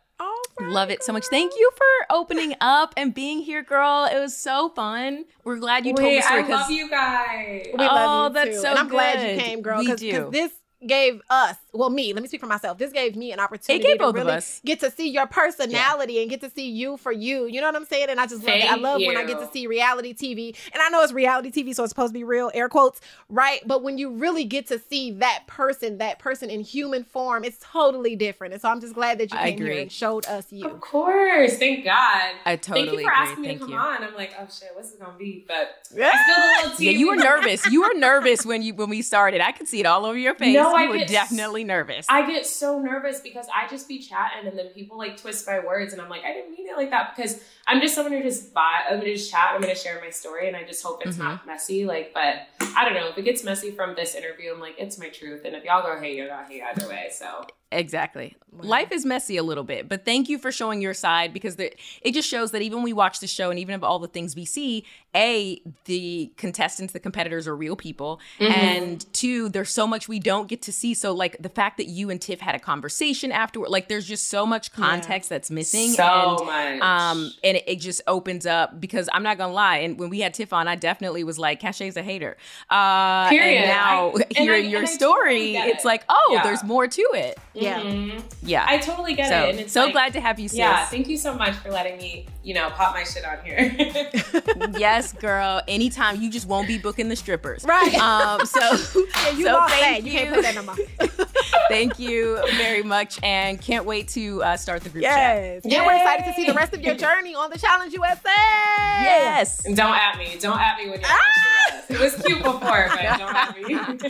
Right, Love it so much. Thank you for opening up and being here, girl. It was so fun. We're glad you Wait, told the story. I love you guys. We oh, love you that's too. so and I'm good. glad you came, girl. Because this gave us, well, me, let me speak for myself. This gave me an opportunity it gave to both really of us. get to see your personality yeah. and get to see you for you. You know what I'm saying? And I just love Thank it. I love you. when I get to see reality TV. And I know it's reality TV, so it's supposed to be real, air quotes, right? But when you really get to see that person, that person in human form, it's totally different. And so I'm just glad that you came here and showed us you. Of course. Thank God. I totally Thank you for agree. asking me Thank to come you. on. I'm like, oh shit, what's it gonna be? But yeah. I spilled a little tea. Yeah, you were [LAUGHS] nervous. You were nervous when you when we started. I could see it all over your face. No, you I were get nervous. I get so nervous because I just be chatting and then people like twist my words and I'm like, I didn't mean it like that because I'm just someone who just buy I'm gonna just chat, I'm gonna share my story and I just hope it's mm-hmm. not messy. Like, but I don't know. If it gets messy from this interview, I'm like, it's my truth. And if y'all go hate, you're gonna hate either way. So Exactly. Wow. Life is messy a little bit, but thank you for showing your side because the, it just shows that even when we watch the show and even of all the things we see, A, the contestants, the competitors are real people. Mm-hmm. And two, there's so much we don't get to see. So, like the fact that you and Tiff had a conversation afterward, like there's just so much context yeah. that's missing. So and, much. Um, and then it just opens up because I'm not gonna lie. And when we had Tiff on, I definitely was like, Cashay's a hater. Uh, Period. And now I- and hearing I- your and story, totally get it's it. like, oh, Yeah. there's more to it. Yeah. Mhm. Yeah. I totally get so, it. And it's so like- glad to have you, sis. Yeah, thank you so much for letting me, you know, pop my shit on here. [LAUGHS] yes, girl. Anytime you just won't be booking the strippers. Right. Um, so, [LAUGHS] Yeah, you so that. thank You you. can't put that no more. [LAUGHS] thank you very much and can't wait to uh, start the group chat. Yes. And we're excited to see the rest of your journey on the Challenge USA. Yes. don't at me. Don't at me when you're ah! It was cute before, but don't at me.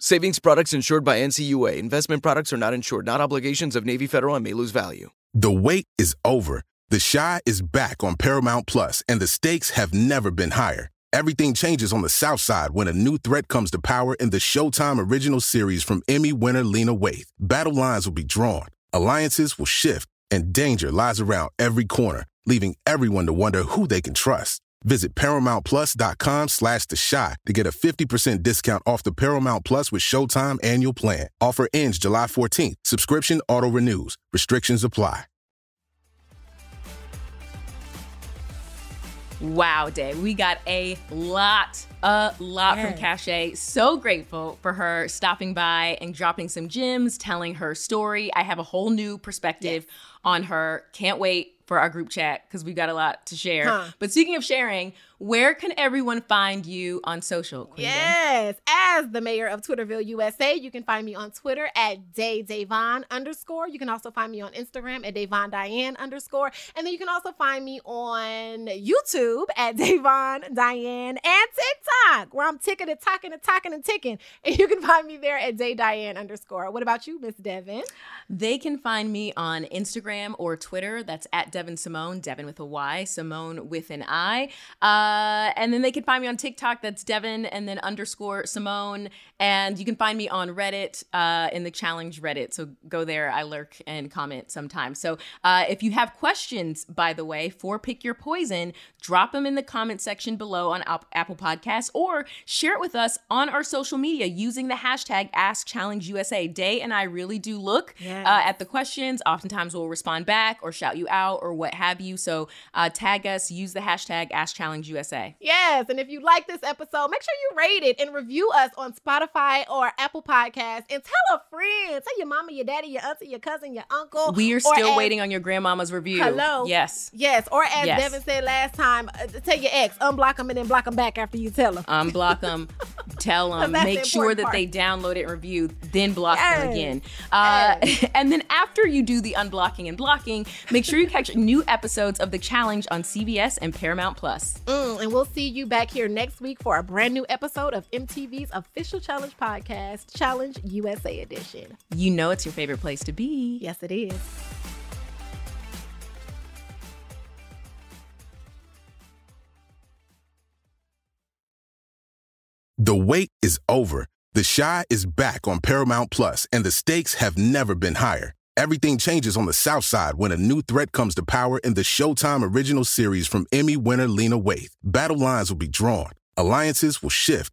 Savings products insured by NCUA. Investment products are not insured, not obligations of Navy Federal and may lose value. The wait is over. The Chi is back on Paramount Plus, and the stakes have never been higher. Everything changes on the South Side when a new threat comes to power in the Showtime original series from Emmy winner Lena Waithe. Battle lines will be drawn, alliances will shift, and danger lies around every corner, leaving everyone to wonder who they can trust. Visit ParamountPlus.com slash The Chi to get a 50% discount off the Paramount Plus with Showtime annual plan. Offer ends July 14th. Subscription auto-renews. Restrictions apply. Wow, day. We got a lot, a lot from Cash. So grateful for her stopping by and dropping some gems, telling her story. I have a whole new perspective on her. Can't wait for our group chat because we've got a lot to share. Huh. But speaking of sharing, where can everyone find you on social? Yes, as the mayor of Twitterville, USA, you can find me on Twitter at daydavon underscore. You can also find me on Instagram at Davon Diane underscore. And then you can also find me on YouTube at [LAUGHS] Davon Diane and TikTok, where I'm ticking and talking and talking and ticking. [LAUGHS] And you can find me there at Day Diane underscore. What about you, Miss Devyn? They can find me on Instagram or Twitter. That's at Devyn Simone, Devyn with a Y, Simone with an I. Uh, and then they can find me on TikTok. That's Devyn and then underscore Simone. And you can find me on Reddit uh, in the challenge Reddit. So go there. I lurk and comment sometimes. So uh, if you have questions, by the way, for Pick Your Poison, drop them in the comment section below on Ap- Apple Podcasts or share it with us on our social media using the hashtag AskChallengeUSA. Day and I really do look Yes. uh, at the questions. Oftentimes we'll respond back or shout you out or what have you. So uh, tag us, use the hashtag AskChallengeUSA. Yes, and if you like this episode, make sure you rate it and review us on Spotify or Apple Podcasts. And tell a friend, tell your mama, your daddy, your auntie, your cousin, your uncle. We are still as- waiting on your grandmama's review. Hello? Yes. Yes, or as Yes. Devyn said last time, uh, tell your ex, unblock them and then block them back after you tell them. unblock them, [LAUGHS] tell them, That's the make sure that part. they download it and review, then block them again. Uh, [LAUGHS] and then after you do the unblocking and blocking, make sure you catch new episodes of The Challenge on CBS and Paramount Plus. Mm, and we'll see you back here next week for a brand new episode of MTV's official challenge podcast, Challenge USA Edition. You know it's your favorite place to be. Yes, it is. The wait is over. The Chi is back on Paramount Plus, and the stakes have never been higher. Everything changes on the South Side when a new threat comes to power in the Showtime original series from Emmy winner Lena Waithe. Battle lines will be drawn, alliances will shift,